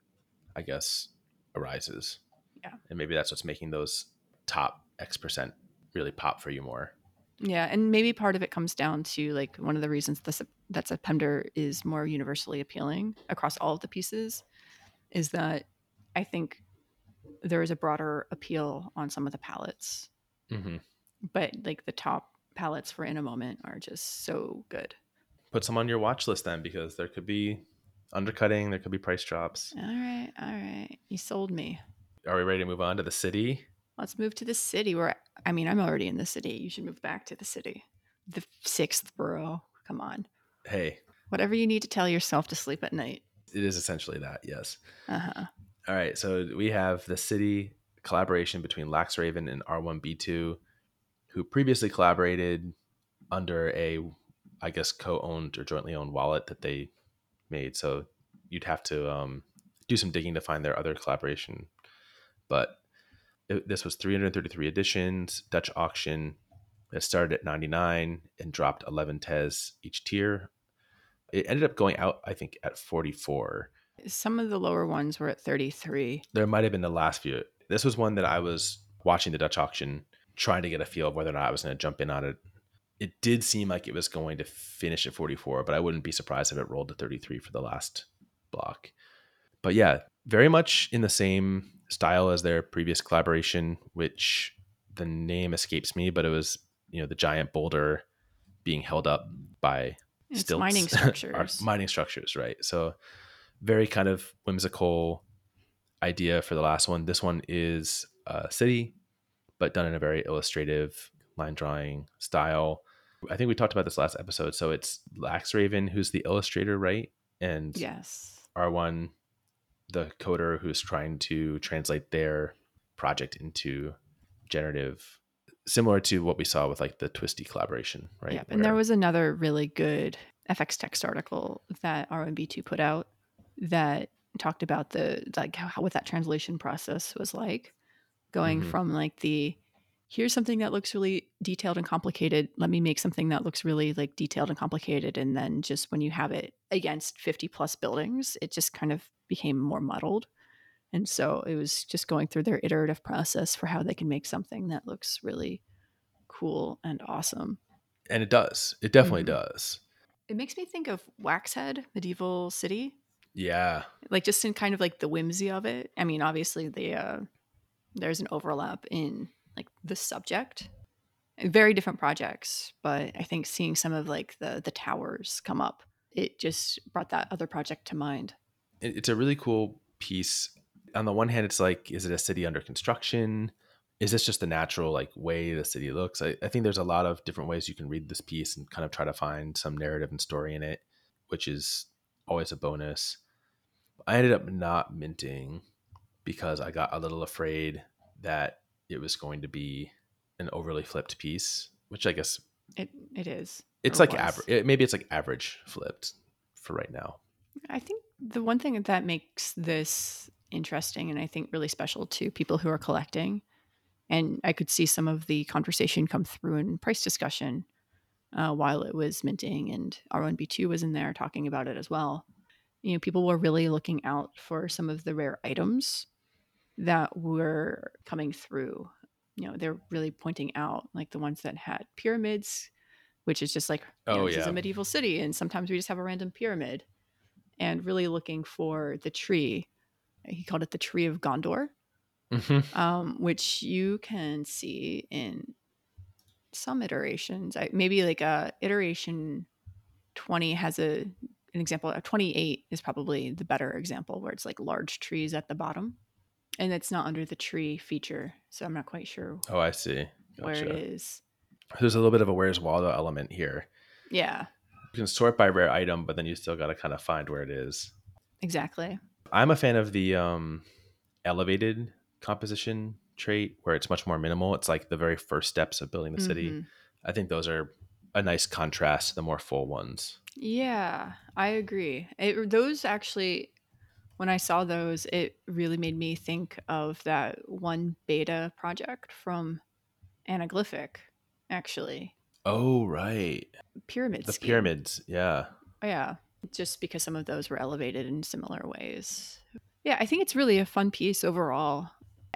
I guess, arises. Yeah. And maybe that's what's making those top X percent really pop for you more. Yeah, and maybe part of it comes down to like one of the reasons the, Sep- that September is more universally appealing across all of the pieces is that I think there is a broader appeal on some of the palettes, Mm-hmm. but like the top palettes for in a moment are just so good. Put some on your watch list then, because there could be undercutting, there could be price drops. All right, all right, you sold me. Are we ready to move on to the city? Let's move to the city where I mean I'm already in the city. You should move back to the city. The sixth borough. Come on. Hey, Whatever you need to tell yourself to sleep at night. it is essentially that, yes. Uh-huh. All right, so we have the city collaboration between Laxraven and R1B2, who previously collaborated under a, I guess, co-owned or jointly owned wallet that they made. So you'd have to um, do some digging to find their other collaboration. But it, this was 333 editions, Dutch auction. It started at 99 and dropped 11 tez each tier. It ended up going out, I think, at 44 Some of the lower ones were at 33. there might have been the last few. This was one that I was watching the Dutch auction, trying to get a feel of whether or not I was going to jump in on it. it did seem like it was going to finish at 44, but I wouldn't be surprised if it rolled to 33 for the last block. But yeah, very much in the same style as their previous collaboration, which the name escapes me, but it was you know the giant boulder being held up by It's stilts. mining structures. mining structures, right? So very kind of whimsical idea for the last one. This one is a city, but done in a very illustrative line drawing style. I think we talked about this last episode. So it's Laxraven, who's the illustrator, right? And yes. R1, the coder who's trying to translate their project into generative, similar to what we saw with like the Twisty collaboration, right? Yep. And there was another really good FX text article that R1B2 put out that talked about the like how what that translation process was like, going Mhm. from like the here's something that looks really detailed and complicated. Let me make something that looks really like detailed and complicated, and then just when you have it against 50 plus buildings, it just kind of became more muddled. And so it was just going through their iterative process for how they can make something that looks really cool and awesome. and it does. It definitely Mhm. does. It makes me think of Waxhead, Medieval City, Yeah. like just in kind of like the whimsy of it. I mean, obviously the uh, there's an overlap in like the subject, very different projects, but I think seeing some of like the the towers come up, it just brought that other project to mind. it's a really cool piece. On the one hand, it's like, is it a city under construction? Is this just the natural like way the city looks? I, I think there's a lot of different ways you can read this piece and kind of try to find some narrative and story in it, which is always a bonus. I ended up not minting because I got a little afraid that it was going to be an overly flipped piece, which I guess It it is. it's like average. Maybe it's like average flipped for right now. I think the one thing that makes this interesting and I think really special to people who are collecting, and I could see some of the conversation come through in price discussion uh, while it was minting, and R1B2 was in there talking about it as well. You know, people were really looking out for some of the rare items that were coming through. You know, they're really pointing out like the ones that had pyramids, which is just like, you know, Oh, this is a medieval city, and sometimes we just have a random pyramid and really looking for the tree. He called it the tree of Gondor, Mm-hmm. um, which you can see in some iterations. I, maybe like a iteration twenty has a an example. A twenty eight is probably the better example, where it's like large trees at the bottom, and it's not under the tree feature. So I'm not quite sure Oh, I see. where it is. There's a little bit of a Where's Waldo element here. Yeah, You can sort by rare item, but then you still got to kind of find where it is. exactly. I'm a fan of the um, elevated composition trait where it's much more minimal. It's like the very first steps of building the city. Mhm. I think those are a nice contrast to the more full ones. Yeah, I agree. It, those actually, when I saw those, it really made me think of that one beta project from Anaglyphic, actually. Oh, right. Pyramid The scheme. pyramids. Yeah. Oh, yeah, just because some of those were elevated in similar ways. Yeah, I think it's really a fun piece overall.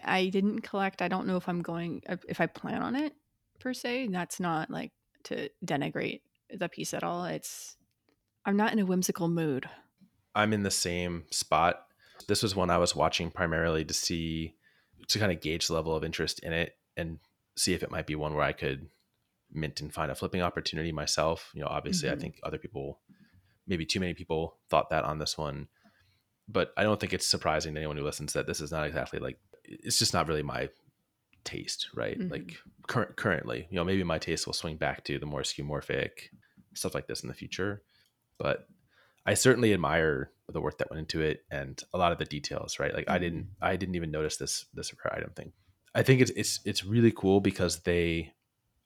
I didn't collect. I don't know if I'm going, if I plan on it per se. That's not like to denigrate the piece at all. It's, I'm not in a whimsical mood. I'm in the same spot. This was one I was watching primarily to see, to kind of gauge the level of interest in it and see if it might be one where I could mint and find a flipping opportunity myself. You know, obviously, I Mhm. think other people, maybe too many people, thought that on this one. But I don't think it's surprising to anyone who listens that this is not exactly like, it's just not really my taste, right? Mhm. Like current currently, you know, maybe my taste will swing back to the more skeuomorphic stuff like this in the future. But I certainly admire the work that went into it and a lot of the details, right? Like I didn't I didn't even notice this this rare item thing. I think it's it's it's really cool because they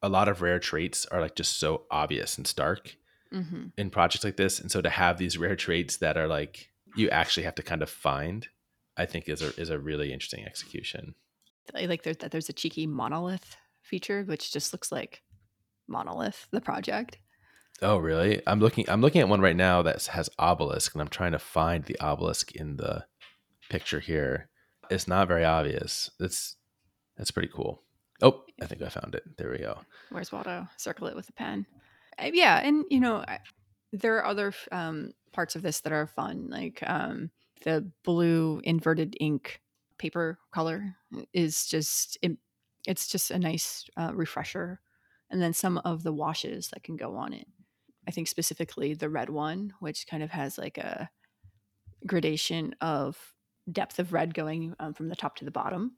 a lot of rare traits are like just so obvious and stark hmm in projects like this. And so to have these rare traits that are like you actually have to kind of find, I think is a is a really interesting execution. I like there, that there's a cheeky monolith feature, which just looks like monolith, the project. Oh, really? I'm looking. I'm looking at one right now that has obelisk, and I'm trying to find the obelisk in the picture here. It's not very obvious. It's that's pretty cool. Oh, I think I found it. There we go. Where's Waldo? Circle it with a pen. Uh, yeah, and you know, I, there are other um, parts of this that are fun, like um, the blue inverted ink paper color is just it, it's just a nice uh, refresher, and then some of the washes that can go on it. I think specifically the red one, which kind of has like a gradation of depth of red going um, from the top to the bottom.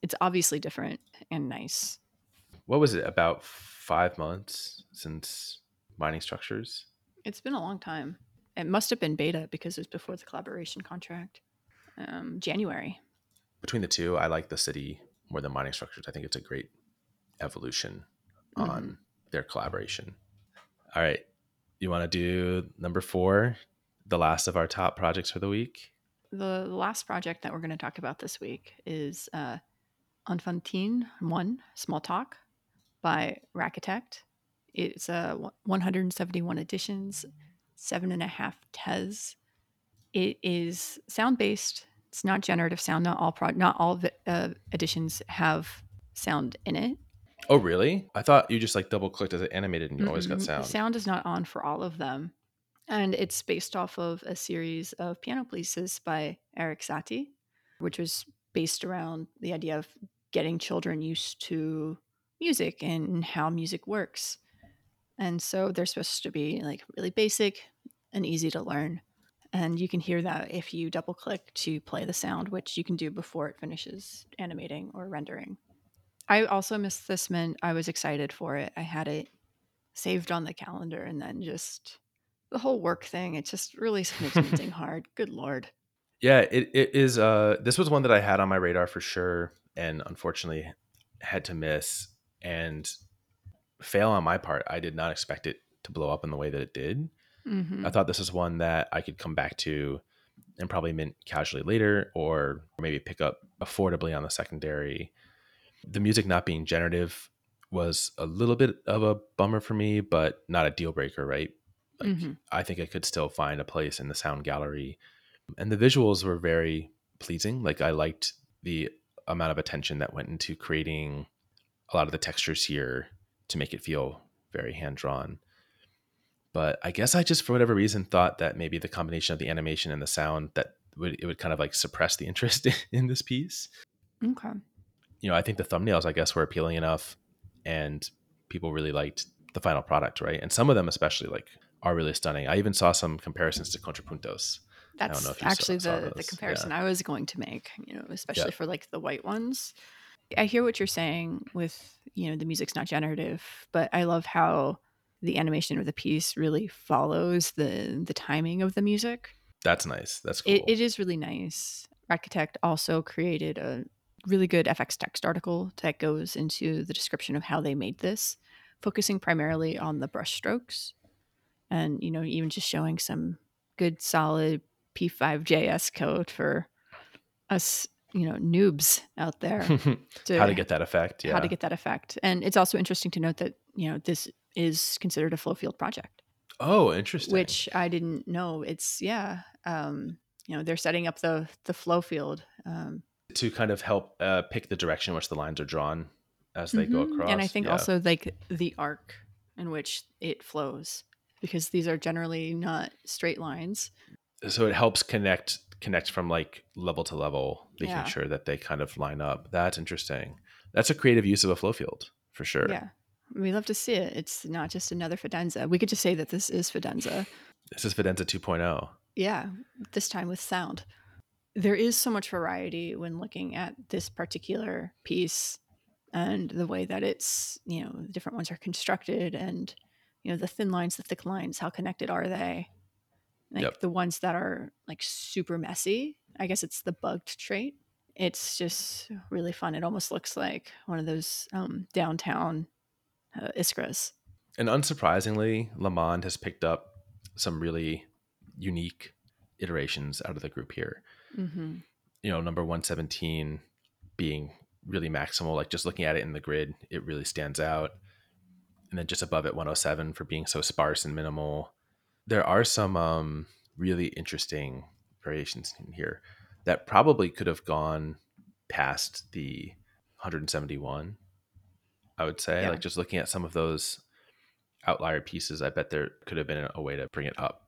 It's obviously different and nice. What was it? About five months since mining structures. It's been a long time. It must have been beta because it was before the collaboration contract. Um, January. Between the two, I like the city more than mining structures. I think it's a great evolution on mm-hmm. their collaboration. All right. You want to do number four, the last of our top projects for the week? The last project that we're going to talk about this week is uh, Enfantine 1 Small Talk by (rat)chitect. It's uh, 171 editions, seven and a half tez. It is sound based. It's not generative sound. Not all pro- not all uh, editions have sound in it. Oh, really? I thought you just like double clicked as it animated and you mm always got sound. Sound is not on for all of them. And it's based off of a series of piano pieces by Erik Satie, which was based around the idea of getting children used to music and how music works. And so they're supposed to be like really basic and easy to learn. And you can hear that if you double click to play the sound, which you can do before it finishes animating or rendering. I also missed this mint. I was excited for it. I had it saved on the calendar and then just the whole work thing, it just really makes minting hard. Good lord. Yeah, it, it is uh this was one that I had on my radar for sure and unfortunately had to miss and fail on my part. I did not expect it to blow up in the way that it did. Mm-hmm. I thought this was one that I could come back to and probably mint casually later or maybe pick up affordably on the secondary. The music not being generative was a little bit of a bummer for me, but not a deal breaker, right? Like, mm-hmm. I think I could still find a place in the sound gallery. And the visuals were very pleasing. Like I liked the amount of attention that went into creating a lot of the textures here to make it feel very hand drawn. But I guess I just, for whatever reason, thought that maybe the combination of the animation and the sound that would it would kind of like suppress the interest in this piece. Okay. You know, I think the thumbnails, I guess, were appealing enough, and people really liked the final product, right? And some of them, especially, like are really stunning. I even saw some comparisons to Contrapuntos. That's actually saw, the, saw the comparison yeah. I was going to make, you know, especially yeah. for like the white ones. I hear what you're saying with, you know, the music's not generative, but I love how the animation of the piece really follows the the timing of the music. That's nice. That's cool. it, it is really nice. Architect also created a really good FX text article that goes into the description of how they made this, focusing primarily on the brush strokes and, you know, even just showing some good solid P5JS code for us you know noobs out there to, how to get that effect yeah how to get that effect. And it's also interesting to note that you know this is considered a flow field project. Oh interesting. Which i didn't know. It's yeah um you know they're setting up the the flow field um to kind of help uh, pick the direction in which the lines are drawn as they mm-hmm. go across and i think yeah. also like the arc in which it flows because these are generally not straight lines so it helps connect connect from like level to level, making yeah. sure that they kind of line up. That's interesting. That's a creative use of a flow field for sure. Yeah. We love to see it. It's not just another Fidenza. We could just say that this is Fidenza. This is Fidenza 2.0. Yeah, this time with sound. There is so much variety when looking at this particular piece and the way that it's, you know, the different ones are constructed and, you know, the thin lines, the thick lines, how connected are they? like yep. the ones that are like super messy i guess it's the bugged trait it's just really fun it almost looks like one of those um, downtown uh, iskras and unsurprisingly lamond has picked up some really unique iterations out of the group here mm-hmm. you know number 117 being really maximal like just looking at it in the grid it really stands out and then just above it 107 for being so sparse and minimal there are some um, really interesting variations in here that probably could have gone past the 171 I would say. Yeah. Like just looking at some of those outlier pieces, I bet there could have been a way to bring it up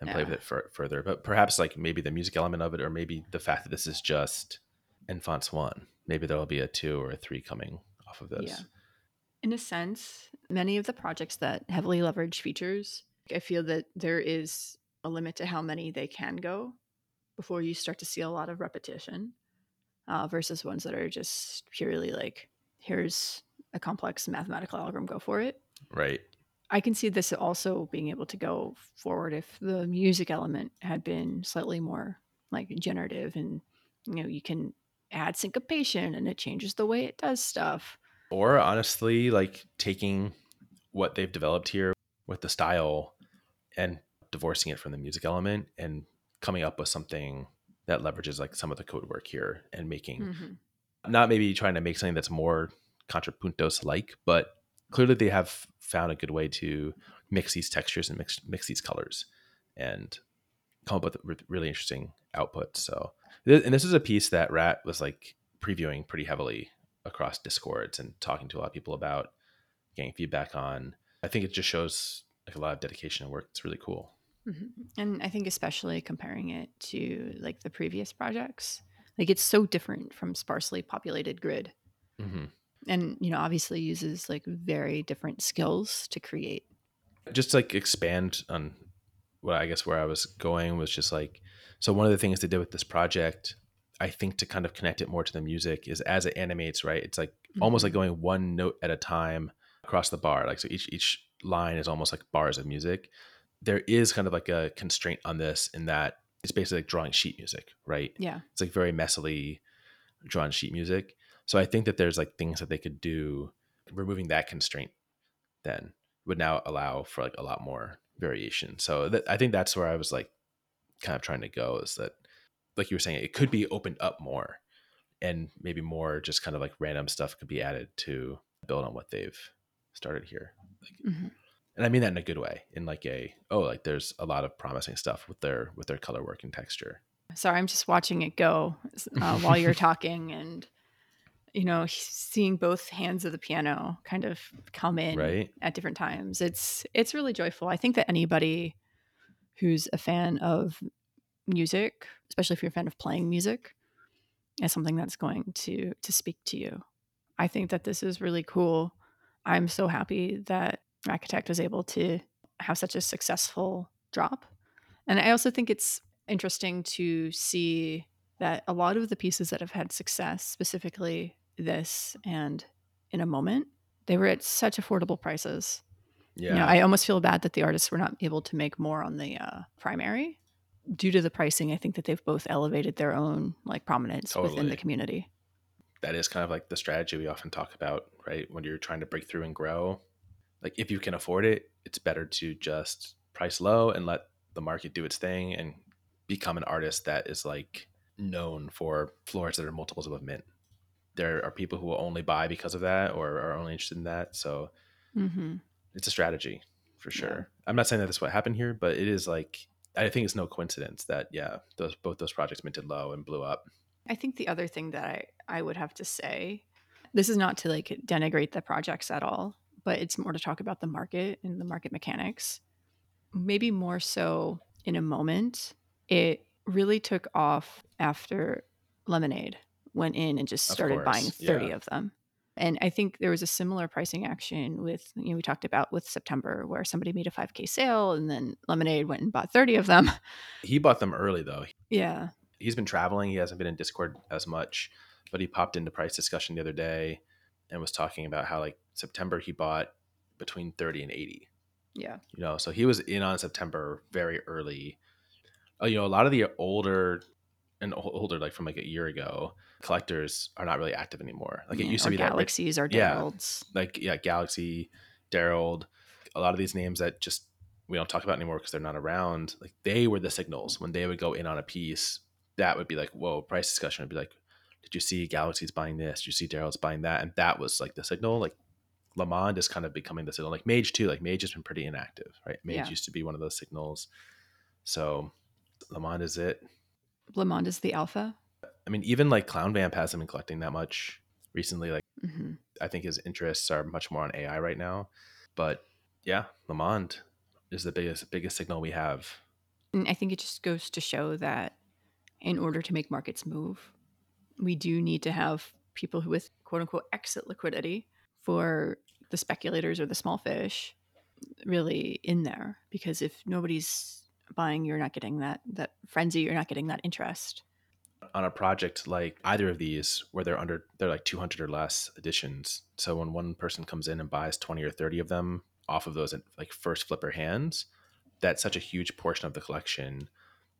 and play with it fur further. But perhaps like maybe the music element of it, or maybe the fact that this is just Enfants one. Maybe there'll be a two or a three coming off of this. Yeah. In a sense, many of the projects that heavily leverage features, I feel that there is a limit to how many they can go before you start to see a lot of repetition uh, versus ones that are just purely like, here's a complex mathematical algorithm, go for it. Right. I can see this also being able to go forward if the music element had been slightly more like generative and you know you can add syncopation and it changes the way it does stuff. Or honestly, like taking what they've developed here with the style and divorcing it from the music element and coming up with something that leverages like some of the code work here and making Mhm. not maybe trying to make something that's more contrapuntos like, but clearly they have found a good way to mix these textures and mix mix these colors and come up with really interesting outputs. So, and this is a piece that Rat was like previewing pretty heavily across discords and talking to a lot of people about getting feedback on. I think it just shows like a lot of dedication and work. It's really cool. Mhm. And I think especially comparing it to like the previous projects, like it's so different from sparsely populated grid. hmm And you know, obviously uses like very different skills to create. just to, like expand on what I guess where I was going was just like so one of the things they did with this project, I think to kind of connect it more to the music is as it animates, right? It's like almost like mm-hmm. going one note at a time across the bar. Like so each each line is almost like bars of music. There is kind of like a constraint on this in that it's basically like drawing sheet music, right? Yeah. It's like very messily drawn sheet music. So I think that there's like things that they could do removing that constraint then would now allow for like a lot more variation. So th- I think that's where I was like kind of trying to go is that like you were saying it could be opened up more and maybe more just kind of like random stuff could be added to build on what they've started here. Like, Mhm. and I mean that in a good way in like a oh like there's a lot of promising stuff with their with their color work and texture. Sorry, I'm just watching it go uh, while you're talking and you know, seeing both hands of the piano kind of come in Right? at different times. It's it's really joyful. I think that anybody who's a fan of music, especially if you're a fan of playing music, is something that's going to to speak to you. I think that this is really cool. I'm so happy that Architect was able to have such a successful drop. And I also think it's interesting to see that a lot of the pieces that have had success, specifically this and in a moment, they were at such affordable prices. Yeah. You know, I almost feel bad that the artists were not able to make more on the uh, primary due to the pricing. I think that they've both elevated their own like prominence within the community. that is kind of like the strategy we often talk about, right? When you're trying to break through and grow, like if you can afford it, it's better to just price low and let the market do its thing and become an artist that is like known for floors that are multiples of a mint. There are people who will only buy because of that or are only interested in that. So hmm it's a strategy for Yeah. sure. I'm not saying that that's what happened here, but it is like I think it's no coincidence that yeah, those both those projects minted low and blew up. I think the other thing that I, I would have to say, this is not to like denigrate the projects at all, but it's more to talk about the market and the market mechanics. Maybe more so in a moment, it really took off after Lemonade went in and just started buying 30 yeah. of them. And I think there was a similar pricing action with, you know, we talked about with September where somebody made a 5K sale and then Lemonade went and bought 30 of them. He bought them early though. yeah. he's been traveling. He hasn't been in Discord as much, but he popped into price discussion the other day and was talking about how like September he bought between 30 and 80. Yeah. You know, so he was in on September very early. Oh, you know, a lot of the older and older, like from like a year ago, collectors are not really active anymore. Like it Yeah, used to be that Galaxies or Yeah. Darolds. like yeah, Galaxy, Daryl, a lot of these names that just we don't talk about anymore because they're not around. Like they were the signals when they would go in on a piece. That would be like, whoa, price discussion would be like, did you see Galaxy's buying this? Did you see Daryl's buying that? And that was like the signal. Like Lamond is kind of becoming the signal. Like Mage too. Like Mage has been pretty inactive, right? Mage Yeah. used to be one of those signals. So Lamond is it. Blamond is the alpha. I mean, even like ClownVamp hasn't been collecting that much recently. Like hmm I think his interests are much more on AI right now. But yeah, Lamond is the biggest biggest signal we have. And I think it just goes to show that in order to make markets move, we do need to have people who with quote unquote exit liquidity for the speculators or the small fish really in there because if nobody's buying you're not getting that that frenzy you're not getting that interest on a project like either of these where they're under they're like 200 or less editions so when one person comes in and buys 20 or 30 of them off of those and like first flipper hands that's such a huge portion of the collection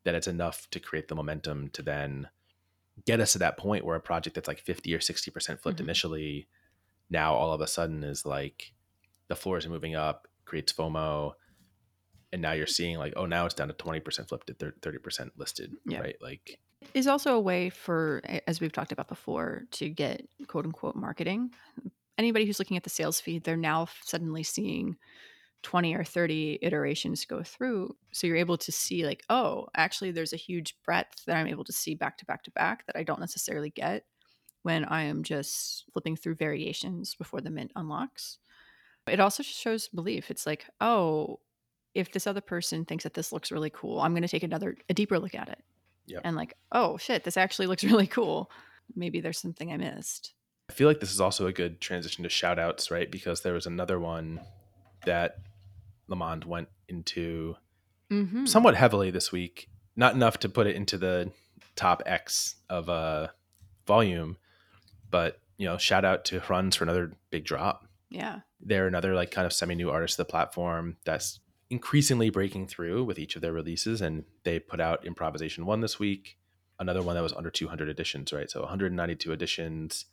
that it's enough to create the momentum to then get us to that point where a project that's like 50 or 60% flipped Mhm. initially now all of a sudden is like the floors are moving up creates fomo and now you're seeing like oh now it's down to 20% flipped at 30% listed Yeah. right like is also a way for as we've talked about before to get quote unquote marketing. Anybody who's looking at the sales feed they're now suddenly seeing 20 or 30 iterations go through. So you're able to see like oh actually there's a huge breadth that i'm able to see back to back to back that i don't necessarily get when i am just flipping through variations before the mint unlocks. It also just shows belief. It's like oh if this other person thinks that this looks really cool i'm going to take another a deeper look at it Yep. and like oh shit this actually looks really cool maybe there's something i missed I feel like this is also a good transition to shout outs, right? Because there was another one that Lamond went into mm-hmm. somewhat heavily this week. Not enough to put it into the top X of uh, volume, but you know, shout out to hrunz for another big drop. yeah They're another like kind of semi new artist of the platform that's increasingly breaking through with each of their releases. And they put out Improvisation One this week, another one that was under 200 editions, right? So 192 editions.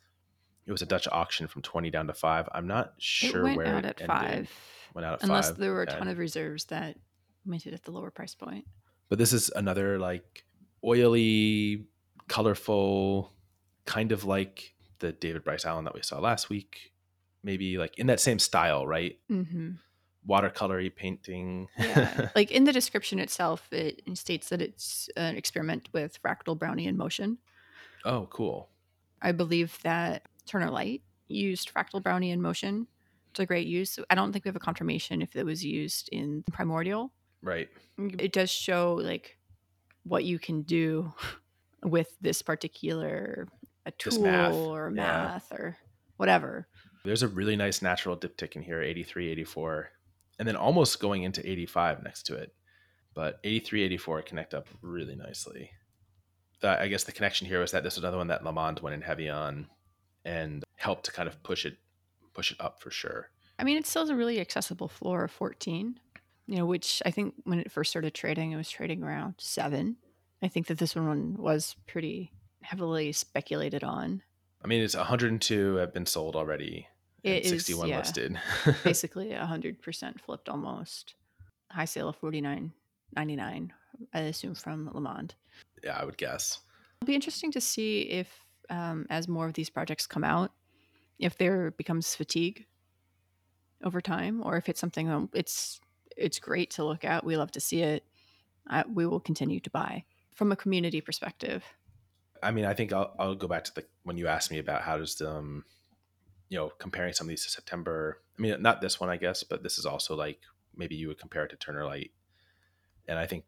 It was a Dutch auction from 20 down to five. I'm not sure it went where out it at ended. five Went out at unless five. there were a ton of reserves that made it at the lower price point but this is another like oily, colorful, kind of like the David Bryce Allen that we saw last week. Maybe like in that same style, right? mm-hmm. Watercolory painting. yeah like in the description itself it states that it's an experiment with fractal brownian motion oh, cool. i believe that turner light used fractal brownian motion to great use i don't think we have a confirmation if it was used in primordial Right. Mm, it does show like what you can do with this particular a tool math, or yeah. math or whatever There's a really nice natural diptych in here 83, 84, and then almost going into 85 next to it. But 83, 84 connect up really nicely. The, I guess the connection here was that this was another one that Lamont went in heavy on and helped to kind of push it push it up for sure. I mean, it still has a really accessible floor of 14, you know, which I think when it first started trading, it was trading around seven. I think that this one was pretty heavily speculated on. I mean, it's 102 have been sold already. It is, 61 yeah. listed. Basically, 100% flipped almost. High sale of 49.99, I assume from Lamond. yeah, I would guess. It'll be interesting to see if, um, as more of these projects come out, if there becomes fatigue over time, or if it's something um, it's it's great to look at. We love to see it. I, we will continue to buy from a community perspective. I mean, I think I'll, I'll go back to the when you asked me about how does um, you know, comparing some of these to September. I mean, not this one, I guess, but this is also like maybe you would compare it to Turner Light, and I think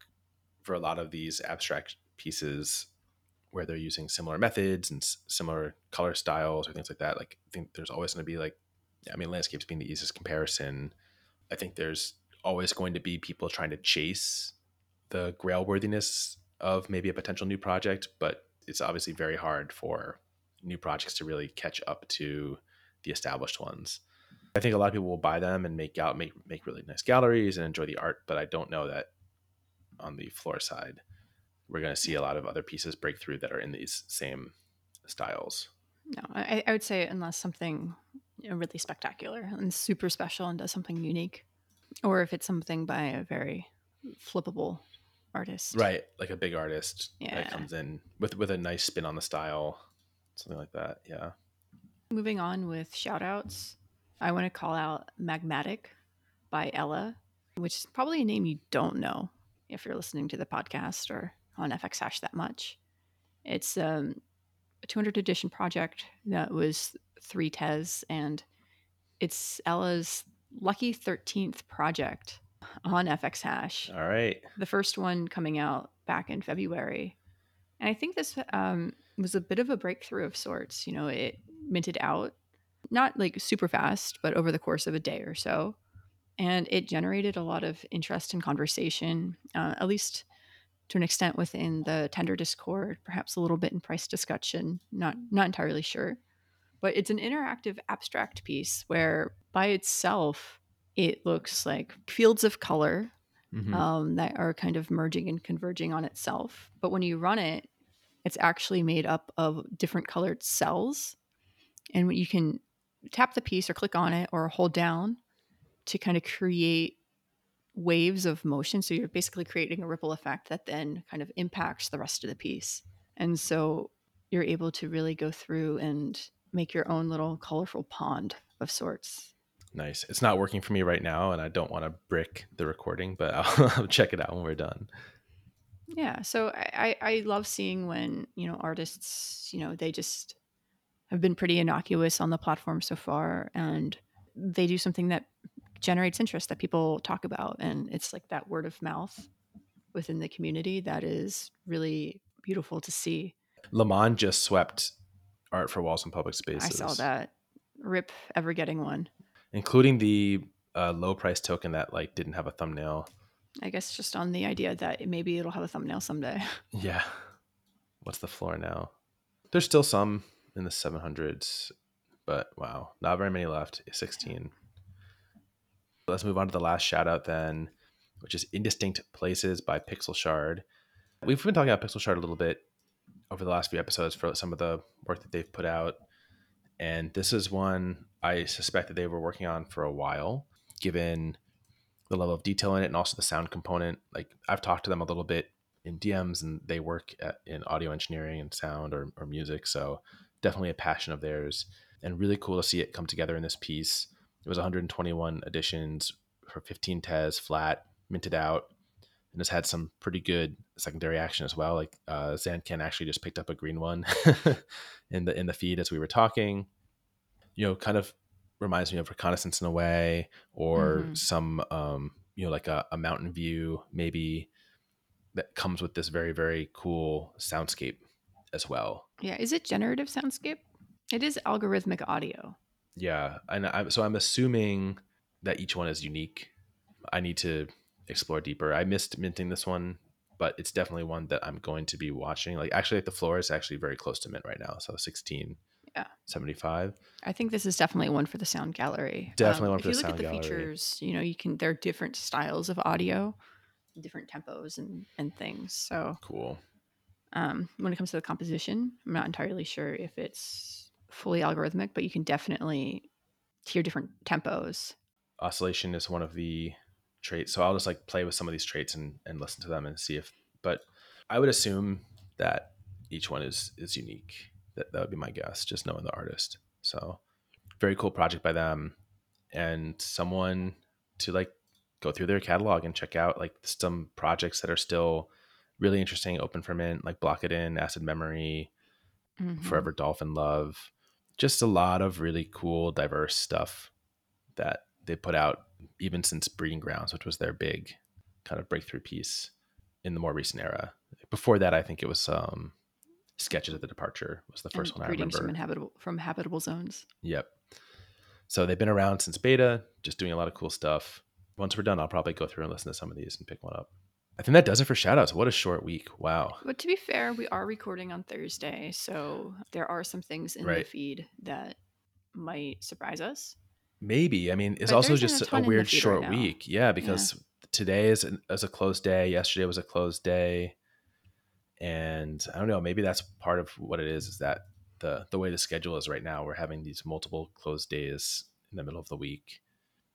for a lot of these abstract pieces where they're using similar methods and s- similar color styles or things like that, like I think there's always going to be like, I mean, landscapes being the easiest comparison. I think there's always going to be people trying to chase the grail worthiness of maybe a potential new project, but it's obviously very hard for new projects to really catch up to the established ones. I think a lot of people will buy them and make out make make really nice galleries and enjoy the art, but I don't know that on the floor side we're going to see a lot of other pieces break through that are in these same styles. No, I, I would say unless something you know, really spectacular and super special and does something unique, or if it's something by a very flippable artist. Right, like a big artist Yeah. that comes in with with a nice spin on the style, something like that. Yeah. Moving on with shout outs, I want to call out Magmatic by Ella, which is probably a name you don't know if you're listening to the podcast or on FX Hash that much. It's um, a 200 edition project that was three tez, and it's Ella's lucky 13th project on FX Hash. All right. The first one coming out back in February. And I think this um, was a bit of a breakthrough of sorts. You know, it minted out, not like super fast, but over the course of a day or so. And it generated a lot of interest and conversation, uh, at least to an extent within the tender Discord, perhaps a little bit in price discussion. Not not entirely sure, but it's an interactive abstract piece where by itself it looks like fields of color Mhm. um, that are kind of merging and converging on itself. But when you run it, it's actually made up of different colored cells, and you can tap the piece or click on it or hold down to kind of create waves of motion. So you're basically creating a ripple effect that then kind of impacts the rest of the piece. And so you're able to really go through and make your own little colorful pond of sorts. Nice. It's not working for me right now, and I don't want to brick the recording, but I'll, I'll check it out when we're done. Yeah. So I, I I love seeing when, you know, artists, you know, they just have been pretty innocuous on the platform so far and they do something that generates interest that people talk about. And it's like that word of mouth within the community that is really beautiful to see. Lamont just swept art for walls and public spaces. I saw that. Rip ever getting one. including the uh, low price token that like didn't have a thumbnail. I guess just on the idea that maybe it'll have a thumbnail someday. Yeah. What's the floor now? There's still some in the 700s, but wow, not very many left. 16. Let's move on to the last shout out then, which is Indistinct Places by pxlshrd. We've been talking about pxlshrd a little bit over the last few episodes for some of the work that they've put out. And this is one I suspect that they were working on for a while, given the level of detail in it and also the sound component. Like I've talked to them a little bit in DMs and they work at, in audio engineering and sound or, or music. So definitely a passion of theirs and really cool to see it come together in this piece. It was 121 editions for 15 tez flat, minted out, and it's had some pretty good secondary action as well. Like uh, Zanken actually just picked up a green one in the in the feed as we were talking. You know, kind of reminds me of reconnaissance in a way, or Mhm. some um, you know like a, a mountain view maybe that comes with this very very cool soundscape as well. Yeah. Is it generative soundscape? It is algorithmic audio. Yeah, and I, so I'm assuming that each one is unique. I need to explore deeper. I missed minting this one, but it's definitely one that I'm going to be watching. Like actually, like the floor is actually very close to mint right now, so 16, Yeah. 75. I think this is definitely one for the sound gallery. Um, Definitely one if you look at the gallery. features, you know, you can there are different styles of audio, different tempos and and things. So Cool. Um, when it comes to the composition, I'm not entirely sure if it's fully algorithmic, but you can definitely hear different tempos. Oscillation is one of the traits, so I'll just like play with some of these traits and and listen to them and see if. But I would assume that each one is is unique. That that would be my guess, just knowing the artist. So very cool project by them, and someone to like go through their catalog and check out like some projects that are still really interesting, open for mint, like Block It In, Acid Memory, Mhm. Forever Dolphin Love. Just a lot of really cool, diverse stuff that they put out even since Breeding Grounds, which was their big kind of breakthrough piece in the more recent era. Before that, I think it was um, Sketches of the Departure was the first And one I remember. from inhabitable from habitable zones. Yep. So they've been around since beta, just doing a lot of cool stuff. Once we're done, I'll probably go through and listen to some of these and pick one up. I think that does it for shoutouts. What a short week. Wow. But to be fair, we are recording on Thursday, so there are some things in the feed that might surprise us. Maybe. I mean, it's But also just a a, ton in the weird feed right short week. Yeah, because today is, an, is a closed day. Yesterday was a closed day. And I don't know, maybe that's part of what it is, is that the the way the schedule is right now, we're having these multiple closed days in the middle of the week.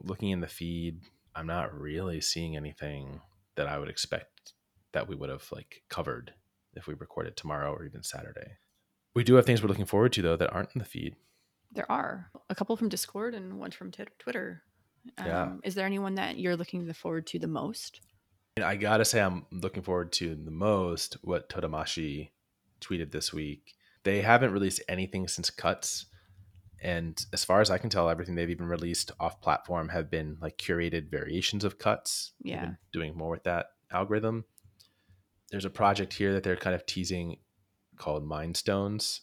Looking in the feed, I'm not really seeing anything that I would expect that we would have like covered if we recorded tomorrow or even Saturday. We do have things we're looking forward to though that aren't in the feed. There are a couple from Discord and one from Tit- Twitter. Um, Yeah. Is there anyone that you're looking forward to the most? And I gotta say, I'm looking forward to the most what Totamashi tweeted this week. they haven't released anything since cuts and as far as i can tell everything they've even released off platform have been like curated variations of cuts Yeah. been doing more with that algorithm there's a project here that they're kind of teasing called mind stones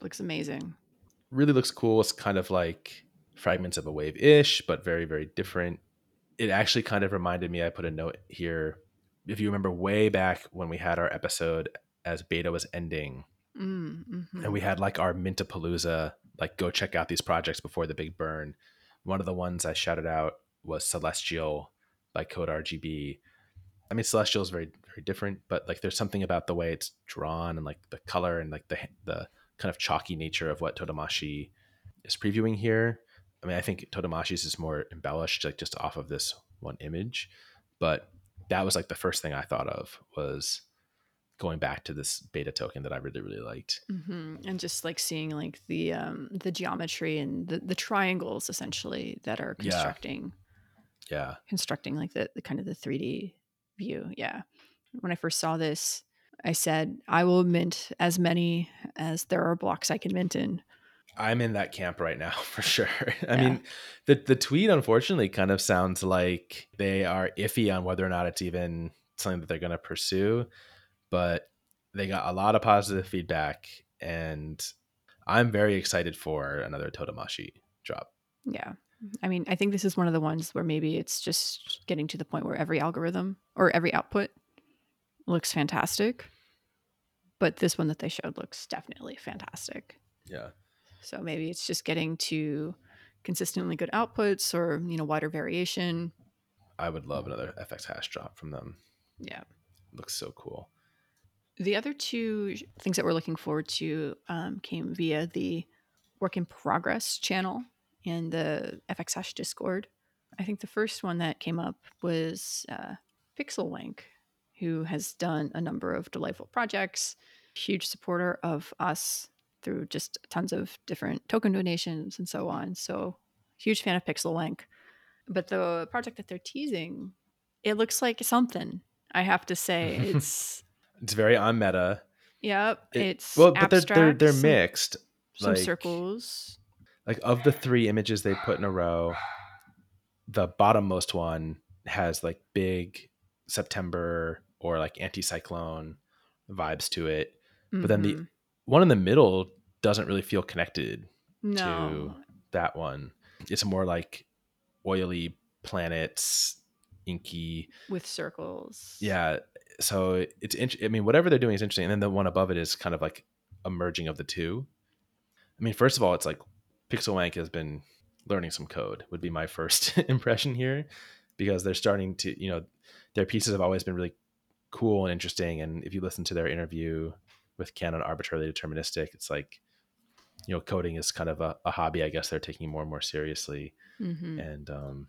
Looks amazing. really looks cool it's kind of like fragments of a wave ish but very very different it actually kind of reminded me i put a note here if you remember way back when we had our episode as beta was ending Mm, mhm. and we had like our Mintapalooza, like go check out these projects before the big burn. One of the ones I shouted out was Celestial by Code RGB. I mean, Celestial is very very different, but like there's something about the way it's drawn and like the color and like the the kind of chalky nature of what Totamashi is previewing here. I mean, I think Totamashi's is more embellished, like just off of this one image, but that was like the first thing I thought of was going back to this beta token that I really really liked. hmm And just like seeing like the um the geometry and the, the triangles essentially that are Yeah. constructing Yeah. constructing like the, the kind of the 3D view. Yeah. When I first saw this, I said, I will mint as many as there are blocks I can mint in. I'm in that camp right now for sure. I Yeah. mean, the the tweet unfortunately kind of sounds like they are iffy on whether or not it's even something that they're going to pursue, but they got a lot of positive feedback and I'm very excited for another Totamashi drop. Yeah. I mean, I think this is one of the ones where maybe it's just getting to the point where every algorithm or every output looks fantastic. But this one that they showed looks definitely fantastic. Yeah. So maybe it's just getting to consistently good outputs or, you know, wider variation. I would love another fxhash drop from them. Yeah. looks so cool. The other two things that we're looking forward to um, came via the work in progress channel and the fxhash Discord. I think the first one that came up was uh, PixelLink, who has done a number of delightful projects, huge supporter of us through just tons of different token donations and so on. So, huge fan of PixelLink. But the project that they're teasing, it looks like something. I have to say, it's It's very on meta. Yep, It- it's well, but they're they're, they're mixed. Some like- circles. like of the three images they put in a row the bottommost one has like big september or like anti-cyclone vibes to it but then the Mhm. one in the middle doesn't really feel connected no, that one it's more like oily planets inky with circles. yeah so it's int- i mean whatever they're doing is interesting and then the one above it is kind of like a merging of the two i mean first of all it's like pixel wank has been learning some code would be my first impression here because they're starting to you know their pieces have always been really cool and interesting and if you listen to their interview with canon arbitrarily deterministic it's like you know coding is kind of a, a hobby i guess they're taking more and more seriously Mhm. and um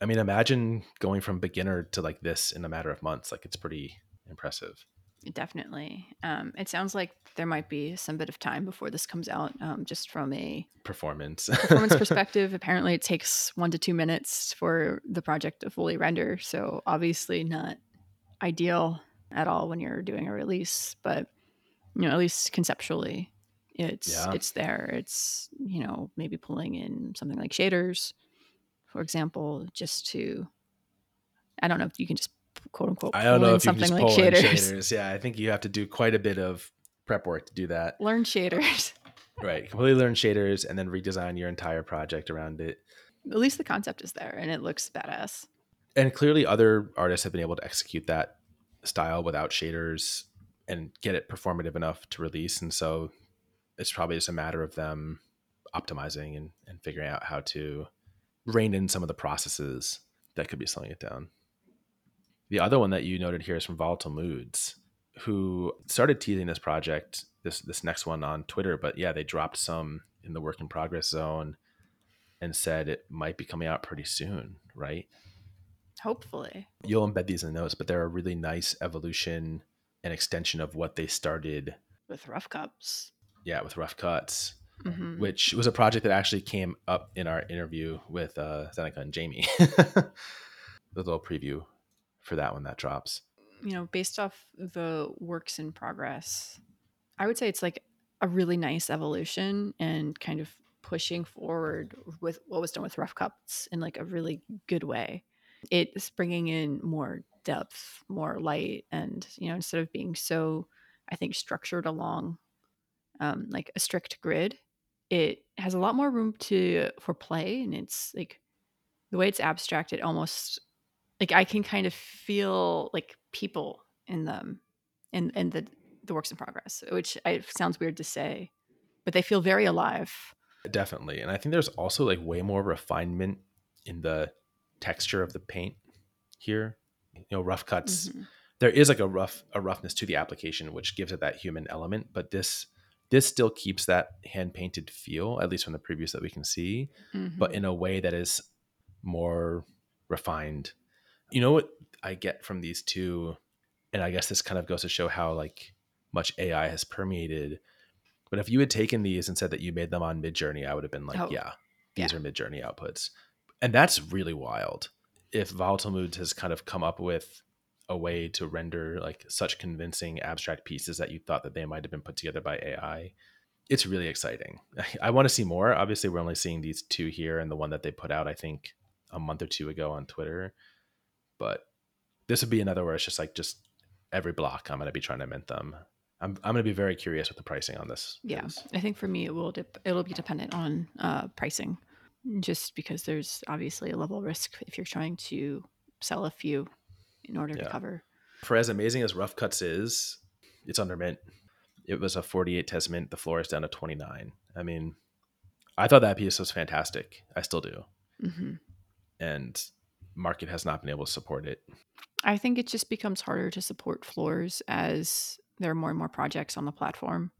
i mean imagine going from beginner to like this in a matter of months like it's pretty impressive definitely. Um, it sounds like there might be some bit of time before this comes out. Um, just from a performance performance perspective, apparently it takes one to two minutes for the project to fully render. So obviously not ideal at all when you're doing a release, but you know, at least conceptually, it's Yeah. it's there. It's you know maybe pulling in something like shaders, for example, just to. I don't know if you can just quote unquote. i don't know in if you can something just like pull shaders. shaders yeah i think you have to do quite a bit of prep work to do that Learn shaders. right completely learn shaders and then redesign your entire project around it At least the concept is there, and it looks badass. and clearly other artists have been able to execute that style without shaders and get it performative enough to release and so it's probably just a matter of them optimizing and, and figuring out how to rein in some of the processes that could be slowing it down. The other one that you noted here is from volatile moods who started teasing this project this this next one on twitter but yeah they dropped some in the work in progress zone and said it might be coming out pretty soon right? Hopefully, you'll embed these in the notes, but they're a really nice evolution and extension of what they started, with rough cuts. yeah, with Rough Cuts, Mhm. which was a project that actually came up in our interview with uh, Zeneca and Jamie. the little preview for that one that drops. you know, based off the works in progress, I would say it's like a really nice evolution and kind of pushing forward with what was done with rough cuts in like a really good way. It's bringing in more depth, more light, and you know, instead of being so, I think, structured along um, like a strict grid, it has a lot more room to for play, and it's like the way it's abstract. It almost like I can kind of feel like people in them, in in the the works in progress, which I, sounds weird to say, but they feel very alive. Definitely, and I think there's also like way more refinement in the texture of the paint here. You know, rough cuts. Mm-hmm. There is like a rough a roughness to the application, which gives it that human element. But this this still keeps that hand painted feel, at least from the previews that we can see, mm-hmm. but in a way that is more refined. You know what I get from these two, and I guess this kind of goes to show how like much AI has permeated. But if you had taken these and said that you made them on Midjourney, I would have been like, oh, yeah, these yeah. are Midjourney outputs. And that's really wild. If Volatile Moods has kind of come up with a way to render like such convincing abstract pieces that you thought that they might have been put together by AI, it's really exciting. I want to see more. Obviously, we're only seeing these two here and the one that they put out, I think, a month or two ago on Twitter. But this would be another where it's just like just every block I'm going to be trying to mint them. I'm I'm going to be very curious with the pricing on this. Yeah, I think for me it will dip, it'll be dependent on uh, pricing, just because there's obviously a level of risk if you're trying to sell a few in order yeah. to cover. For as amazing as Rough Cuts is, it's under mint. It was a 48 testament. The floor is down to 29. I mean, I thought that piece was fantastic. I still do. Mm-hmm. And market has not been able to support it. I think it just becomes harder to support floors as there are more and more projects on the platform.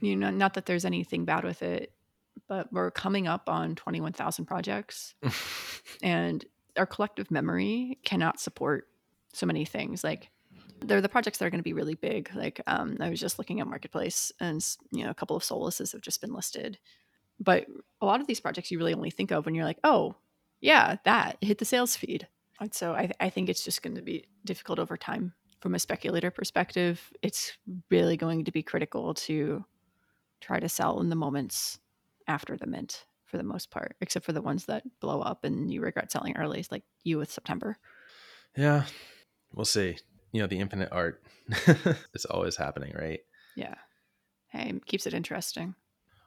You know, not that there's anything bad with it, but we're coming up on 21,000 projects and our collective memory cannot support so many things. Like they're the projects that are going to be really big. Like um, I was just looking at Marketplace and, you know, a couple of Solaces have just been listed. But a lot of these projects you really only think of when you're like, oh, yeah, that hit the sales feed. And so I, I think it's just going to be difficult over time from a speculator perspective, it's really going to be critical to try to sell in the moments after the mint for the most part, except for the ones that blow up and you regret selling early, like you with September. Yeah, we'll see. You know, the infinite art is always happening, right? Yeah. Hey, keeps it interesting.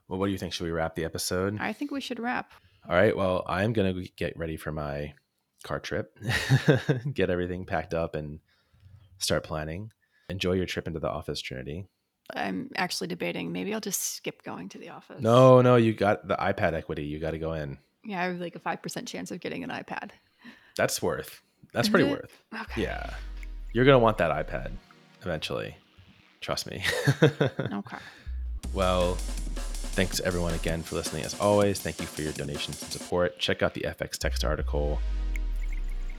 Well, what do you think? Should we wrap the episode? I think we should wrap. All right. Well, I'm going to get ready for my car trip, get everything packed up and start planning. Enjoy your trip into the office, Trinity. I'm actually debating maybe I'll just skip going to the office. No, no, you got the iPad equity. You got to go in. Yeah, I have like a 5% chance of getting an iPad. That's worth. That's Is pretty it? worth. Okay. Yeah. You're going to want that iPad eventually. Trust me. okay. Well, thanks everyone again for listening. As always, thank you for your donations and support. Check out the fxtext article.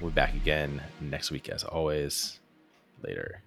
We'll be back again next week as always later.